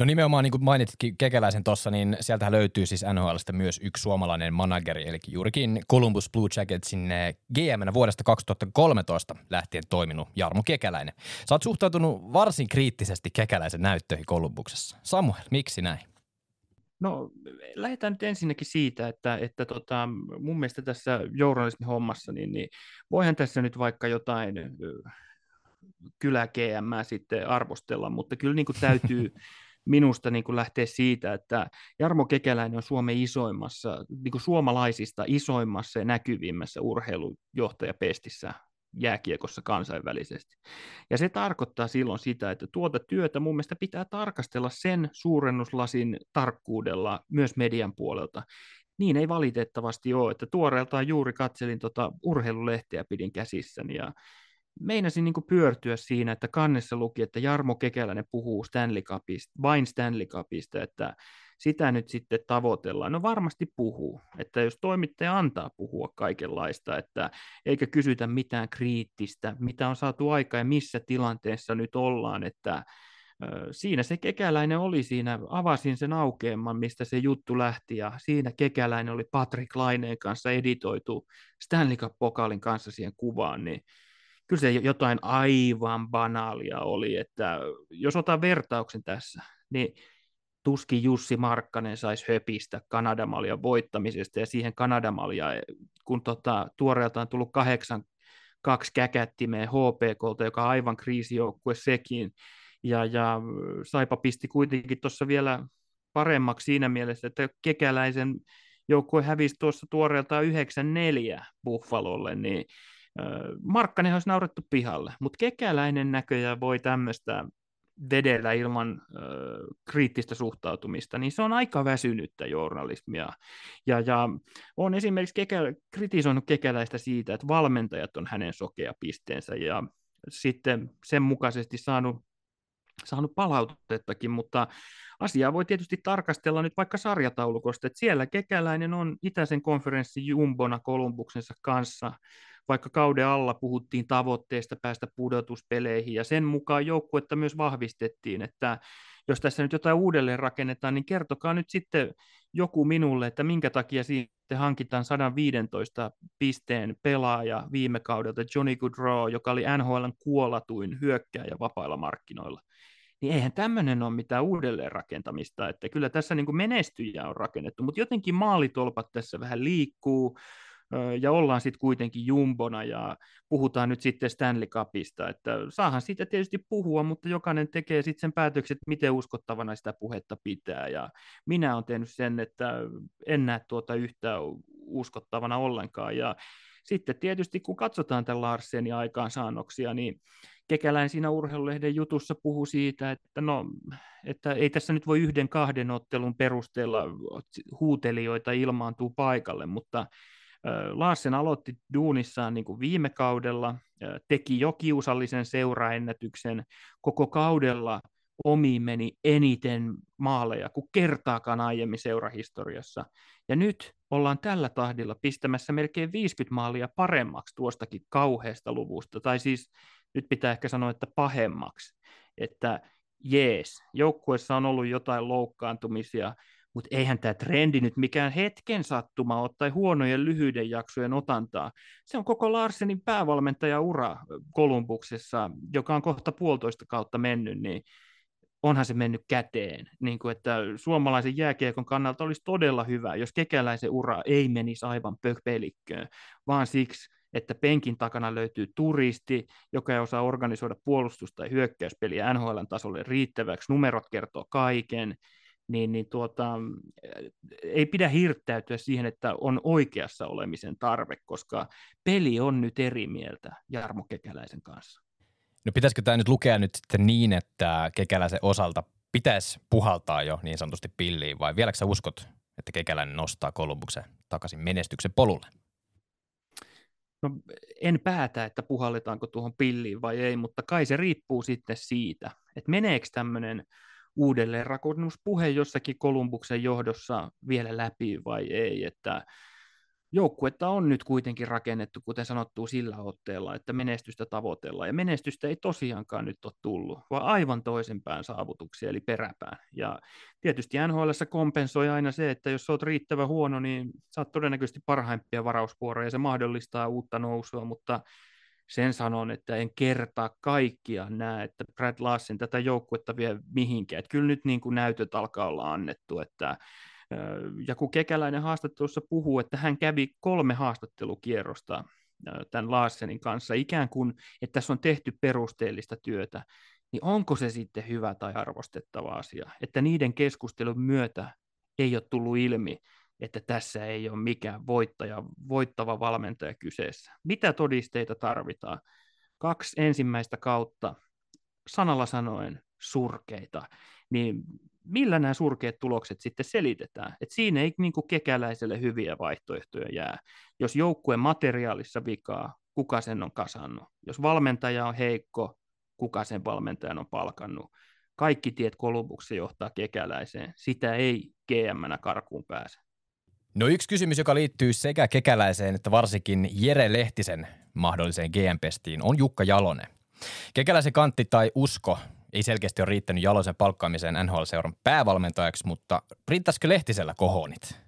No nimenomaan niin kuin mainitkin Kekäläisen tuossa, niin sieltä löytyy siis NHLstä myös yksi suomalainen manageri, eli juurikin Columbus Blue Jacketsin gm vuodesta 2013 lähtien toiminut Jarmo Kekäläinen. Sä oot suhtautunut varsin kriittisesti Kekäläisen näyttöihin Kolumbuksessa. Samuel, miksi näin? No lähdetään nyt ensinnäkin siitä, että, että tota, mun mielestä tässä journalismin hommassa, niin, niin voihan tässä nyt vaikka jotain kylä GM sitten arvostella, mutta kyllä niin kuin täytyy minusta niin kuin lähteä siitä, että Jarmo Kekäläinen on Suomen isoimmassa, niin kuin suomalaisista isoimmassa ja näkyvimmässä urheilujohtajapestissä jääkiekossa kansainvälisesti. Ja se tarkoittaa silloin sitä, että tuota työtä mun mielestä pitää tarkastella sen suurennuslasin tarkkuudella myös median puolelta. Niin ei valitettavasti ole, että tuoreeltaan juuri katselin tota urheilulehteä pidin käsissäni ja meinasin niin pyörtyä siinä, että kannessa luki, että Jarmo Kekäläinen puhuu Stanley Cupista, vain Stanley Cupista, että sitä nyt sitten tavoitellaan. No varmasti puhuu, että jos toimittaja antaa puhua kaikenlaista, että eikä kysytä mitään kriittistä, mitä on saatu aika ja missä tilanteessa nyt ollaan, että siinä se kekäläinen oli siinä, avasin sen aukeaman, mistä se juttu lähti, ja siinä kekäläinen oli Patrick Laineen kanssa editoitu Stanley Cup-pokaalin kanssa siihen kuvaan, niin kyllä se jotain aivan banaalia oli, että jos otan vertauksen tässä, niin tuskin Jussi Markkanen saisi höpistä Kanadamaljan voittamisesta ja siihen Kanadamalia, kun tota, tuoreeltaan tullut kahdeksan kaksi käkättimeen HPKlta, joka on aivan kriisijoukkue sekin, ja, ja Saipa pisti kuitenkin tuossa vielä paremmaksi siinä mielessä, että kekäläisen joukkue hävisi tuossa tuoreeltaan 9-4 Buffalolle, niin Markkanen olisi naurettu pihalle, mutta kekäläinen näköjään voi tämmöistä vedellä ilman ö, kriittistä suhtautumista, niin se on aika väsynyttä journalismia. Ja, ja on esimerkiksi kekä, kritisoinut kekäläistä siitä, että valmentajat on hänen sokea pisteensä ja sitten sen mukaisesti saanut, saanut palautettakin, mutta asiaa voi tietysti tarkastella nyt vaikka sarjataulukosta, että siellä kekäläinen on itäisen konferenssin jumbona Kolumbuksensa kanssa vaikka kauden alla puhuttiin tavoitteesta päästä pudotuspeleihin, ja sen mukaan joukkuetta myös vahvistettiin, että jos tässä nyt jotain uudelleen rakennetaan, niin kertokaa nyt sitten joku minulle, että minkä takia sitten hankitaan 115 pisteen pelaaja viime kaudelta Johnny Goodrow, joka oli NHLn kuolatuin hyökkääjä vapailla markkinoilla. Niin eihän tämmöinen ole mitään uudelleen rakentamista, että kyllä tässä niin menestyjä on rakennettu, mutta jotenkin maalitolpat tässä vähän liikkuu, ja ollaan sitten kuitenkin jumbona ja puhutaan nyt sitten Stanley Cupista, että saahan siitä tietysti puhua, mutta jokainen tekee sitten sen päätöksen, että miten uskottavana sitä puhetta pitää. Ja minä olen tehnyt sen, että en näe tuota yhtään uskottavana ollenkaan. Ja sitten tietysti kun katsotaan tämän Larsenin aikaansaannoksia, niin Kekäläinen siinä urheilulehden jutussa puhuu siitä, että, no, että ei tässä nyt voi yhden kahden ottelun perusteella huutelijoita ilmaantuu paikalle, mutta Larsen aloitti duunissaan niin kuin viime kaudella, teki jo kiusallisen seuraennätyksen, koko kaudella omiin meni eniten maaleja kuin kertaakaan aiemmin seurahistoriassa. Ja nyt ollaan tällä tahdilla pistämässä melkein 50 maalia paremmaksi tuostakin kauheasta luvusta, tai siis nyt pitää ehkä sanoa, että pahemmaksi, että jees, joukkueessa on ollut jotain loukkaantumisia, mutta eihän tämä trendi nyt mikään hetken sattuma ole tai huonojen lyhyiden jaksojen otantaa. Se on koko Larsenin päävalmentajaura Kolumbuksessa, joka on kohta puolitoista kautta mennyt, niin onhan se mennyt käteen. Niin kuin, että suomalaisen jääkiekon kannalta olisi todella hyvä, jos kekäläisen ura ei menisi aivan pöpelikköön, vaan siksi, että penkin takana löytyy turisti, joka ei osaa organisoida puolustusta tai hyökkäyspeliä NHLn tasolle riittäväksi, numerot kertoo kaiken, niin, niin tuota, ei pidä hirttäytyä siihen, että on oikeassa olemisen tarve, koska peli on nyt eri mieltä Jarmo Kekäläisen kanssa. No pitäisikö tämä nyt lukea nyt sitten niin, että Kekäläisen osalta pitäisi puhaltaa jo niin sanotusti pilliin vai vieläkö sä uskot, että Kekäläinen nostaa Kolumbuksen takaisin menestyksen polulle? No en päätä, että puhalletaanko tuohon pilliin vai ei, mutta kai se riippuu sitten siitä, että meneekö tämmöinen uudelleenrakennuspuhe jossakin Kolumbuksen johdossa vielä läpi vai ei, että joukkuetta on nyt kuitenkin rakennettu, kuten sanottu, sillä otteella, että menestystä tavoitellaan. Ja menestystä ei tosiaankaan nyt ole tullut, vaan aivan toisenpään saavutuksia, eli peräpään. Ja tietysti NHL kompensoi aina se, että jos olet riittävän huono, niin saat todennäköisesti parhaimpia varausvuoroja, ja se mahdollistaa uutta nousua, mutta sen sanon, että en kertaa kaikkia näe, että Brad Larsen tätä joukkuetta vie mihinkään. Että kyllä nyt niin kuin näytöt alkaa olla annettu, että ja kun Kekäläinen haastattelussa puhuu, että hän kävi kolme haastattelukierrosta tämän Larsenin kanssa, ikään kuin, että tässä on tehty perusteellista työtä, niin onko se sitten hyvä tai arvostettava asia? Että niiden keskustelun myötä ei ole tullut ilmi, että tässä ei ole mikään voittaja, voittava valmentaja kyseessä. Mitä todisteita tarvitaan? Kaksi ensimmäistä kautta, sanalla sanoen, surkeita. Niin millä nämä surkeat tulokset sitten selitetään. Et siinä ei niin kekäläiselle hyviä vaihtoehtoja jää. Jos joukkueen materiaalissa vikaa, kuka sen on kasannut? Jos valmentaja on heikko, kuka sen valmentajan on palkannut? Kaikki tiet Kolumbuksessa johtaa kekäläiseen. Sitä ei gm karkuun pääse. No yksi kysymys, joka liittyy sekä kekäläiseen että varsinkin Jere Lehtisen mahdolliseen GM-pestiin, on Jukka Jalonen. Kekäläisen kantti tai usko ei selkeästi ole riittänyt Jalosen palkkaamiseen NHL-seuran päävalmentajaksi, mutta riittäisikö Lehtisellä kohonit?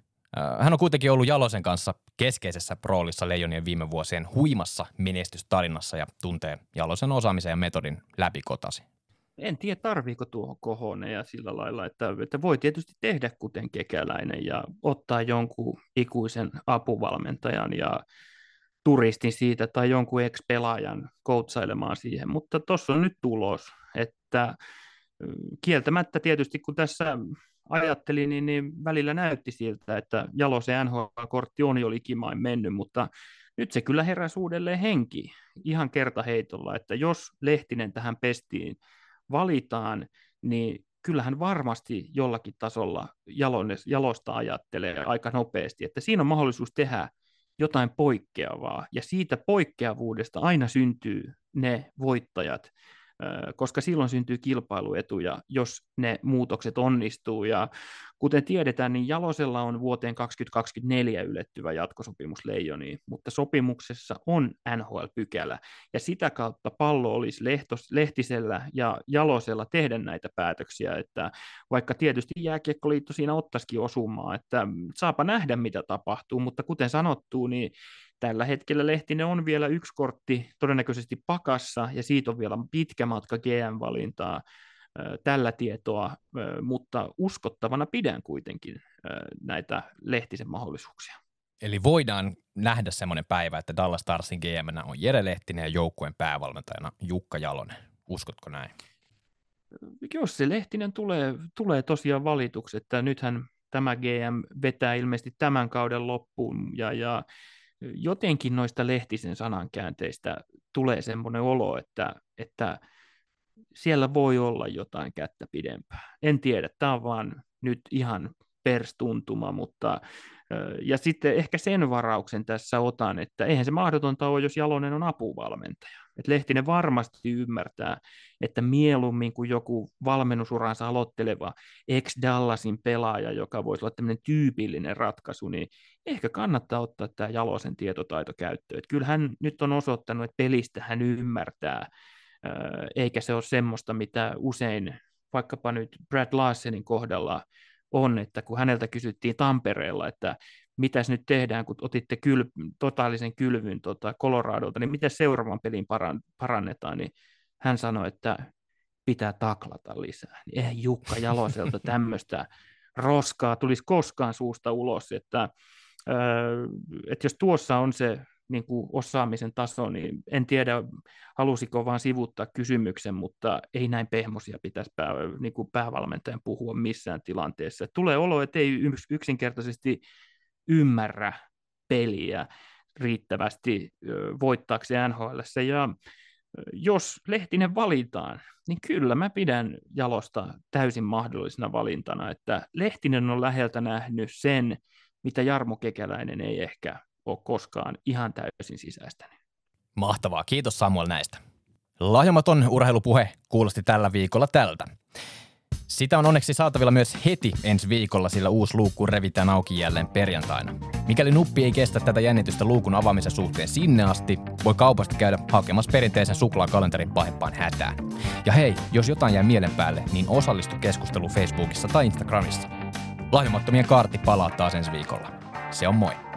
Hän on kuitenkin ollut Jalosen kanssa keskeisessä roolissa Leijonien viime vuosien huimassa menestystarinassa ja tuntee Jalosen osaamisen ja metodin läpikotasi. En tiedä, tarviiko tuohon ja sillä lailla, että, että voi tietysti tehdä kuten kekäläinen ja ottaa jonkun ikuisen apuvalmentajan ja turistin siitä tai jonkun ex-pelaajan koutsailemaan siihen, mutta tuossa on nyt tulos, että kieltämättä tietysti kun tässä ajattelin, niin, niin välillä näytti siltä, että Jalosen NHL-kortti on jo likimain mennyt, mutta nyt se kyllä heräsi uudelleen henki ihan kertaheitolla, että jos Lehtinen tähän pestiin valitaan, niin kyllähän varmasti jollakin tasolla jalosta ajattelee aika nopeasti, että siinä on mahdollisuus tehdä jotain poikkeavaa, ja siitä poikkeavuudesta aina syntyy ne voittajat, koska silloin syntyy kilpailuetuja, jos ne muutokset onnistuu. Ja kuten tiedetään, niin Jalosella on vuoteen 2024 ylettyvä jatkosopimus Leijoniin, mutta sopimuksessa on NHL-pykälä, ja sitä kautta pallo olisi Lehtos, Lehtisellä ja Jalosella tehdä näitä päätöksiä, että vaikka tietysti Jääkiekkoliitto siinä ottaisikin osumaa, että saapa nähdä, mitä tapahtuu, mutta kuten sanottu, niin Tällä hetkellä Lehtinen on vielä yksi kortti todennäköisesti pakassa, ja siitä on vielä pitkä matka GM-valintaa tällä tietoa, mutta uskottavana pidän kuitenkin näitä Lehtisen mahdollisuuksia. Eli voidaan nähdä semmoinen päivä, että Dallas Starsin gm on Jere Lehtinen ja joukkueen päävalmentajana Jukka Jalonen. Uskotko näin? Jos se Lehtinen tulee, tulee tosiaan valituksi, että nythän tämä GM vetää ilmeisesti tämän kauden loppuun ja, ja jotenkin noista lehtisen sanankäänteistä tulee semmoinen olo, että, että siellä voi olla jotain kättä pidempää. En tiedä, tämä on vaan nyt ihan perstuntuma, mutta ja sitten ehkä sen varauksen tässä otan, että eihän se mahdotonta ole, jos Jalonen on apuvalmentaja. Et Lehtinen varmasti ymmärtää, että mieluummin kuin joku valmennusuransa aloitteleva ex-Dallasin pelaaja, joka voisi olla tämmöinen tyypillinen ratkaisu, niin ehkä kannattaa ottaa tämä Jalosen tietotaito käyttöön. Et kyllä hän nyt on osoittanut, että pelistä hän ymmärtää, eikä se ole semmoista, mitä usein vaikkapa nyt Brad Larsenin kohdalla on, että kun häneltä kysyttiin Tampereella, että mitäs nyt tehdään, kun otitte kyl, totaalisen kylvyn tota Coloradolta, niin miten seuraavan pelin parannetaan, niin hän sanoi, että pitää taklata lisää. Eihän Jukka Jaloselta tämmöistä roskaa tulisi koskaan suusta ulos, että, että jos tuossa on se niin kuin osaamisen taso, niin en tiedä, halusiko vaan sivuttaa kysymyksen, mutta ei näin pehmosia pitäisi pää, niin kuin päävalmentajan puhua missään tilanteessa. Tulee olo, että ei yksinkertaisesti ymmärrä peliä riittävästi voittaakseen NHL. Ja jos Lehtinen valitaan, niin kyllä mä pidän Jalosta täysin mahdollisena valintana, että Lehtinen on läheltä nähnyt sen, mitä Jarmo Kekäläinen ei ehkä ole koskaan ihan täysin sisäistänyt. Mahtavaa, kiitos Samuel näistä. Lahjomaton urheilupuhe kuulosti tällä viikolla tältä. Sitä on onneksi saatavilla myös heti ensi viikolla, sillä uusi luukku revitään auki jälleen perjantaina. Mikäli nuppi ei kestä tätä jännitystä luukun avaamisen suhteen sinne asti, voi kaupasta käydä hakemassa perinteisen suklaakalenterin pahempaan hätään. Ja hei, jos jotain jää mielen päälle, niin osallistu keskusteluun Facebookissa tai Instagramissa. Lahjomattomien kaartti palaa taas ensi viikolla. Se on moi!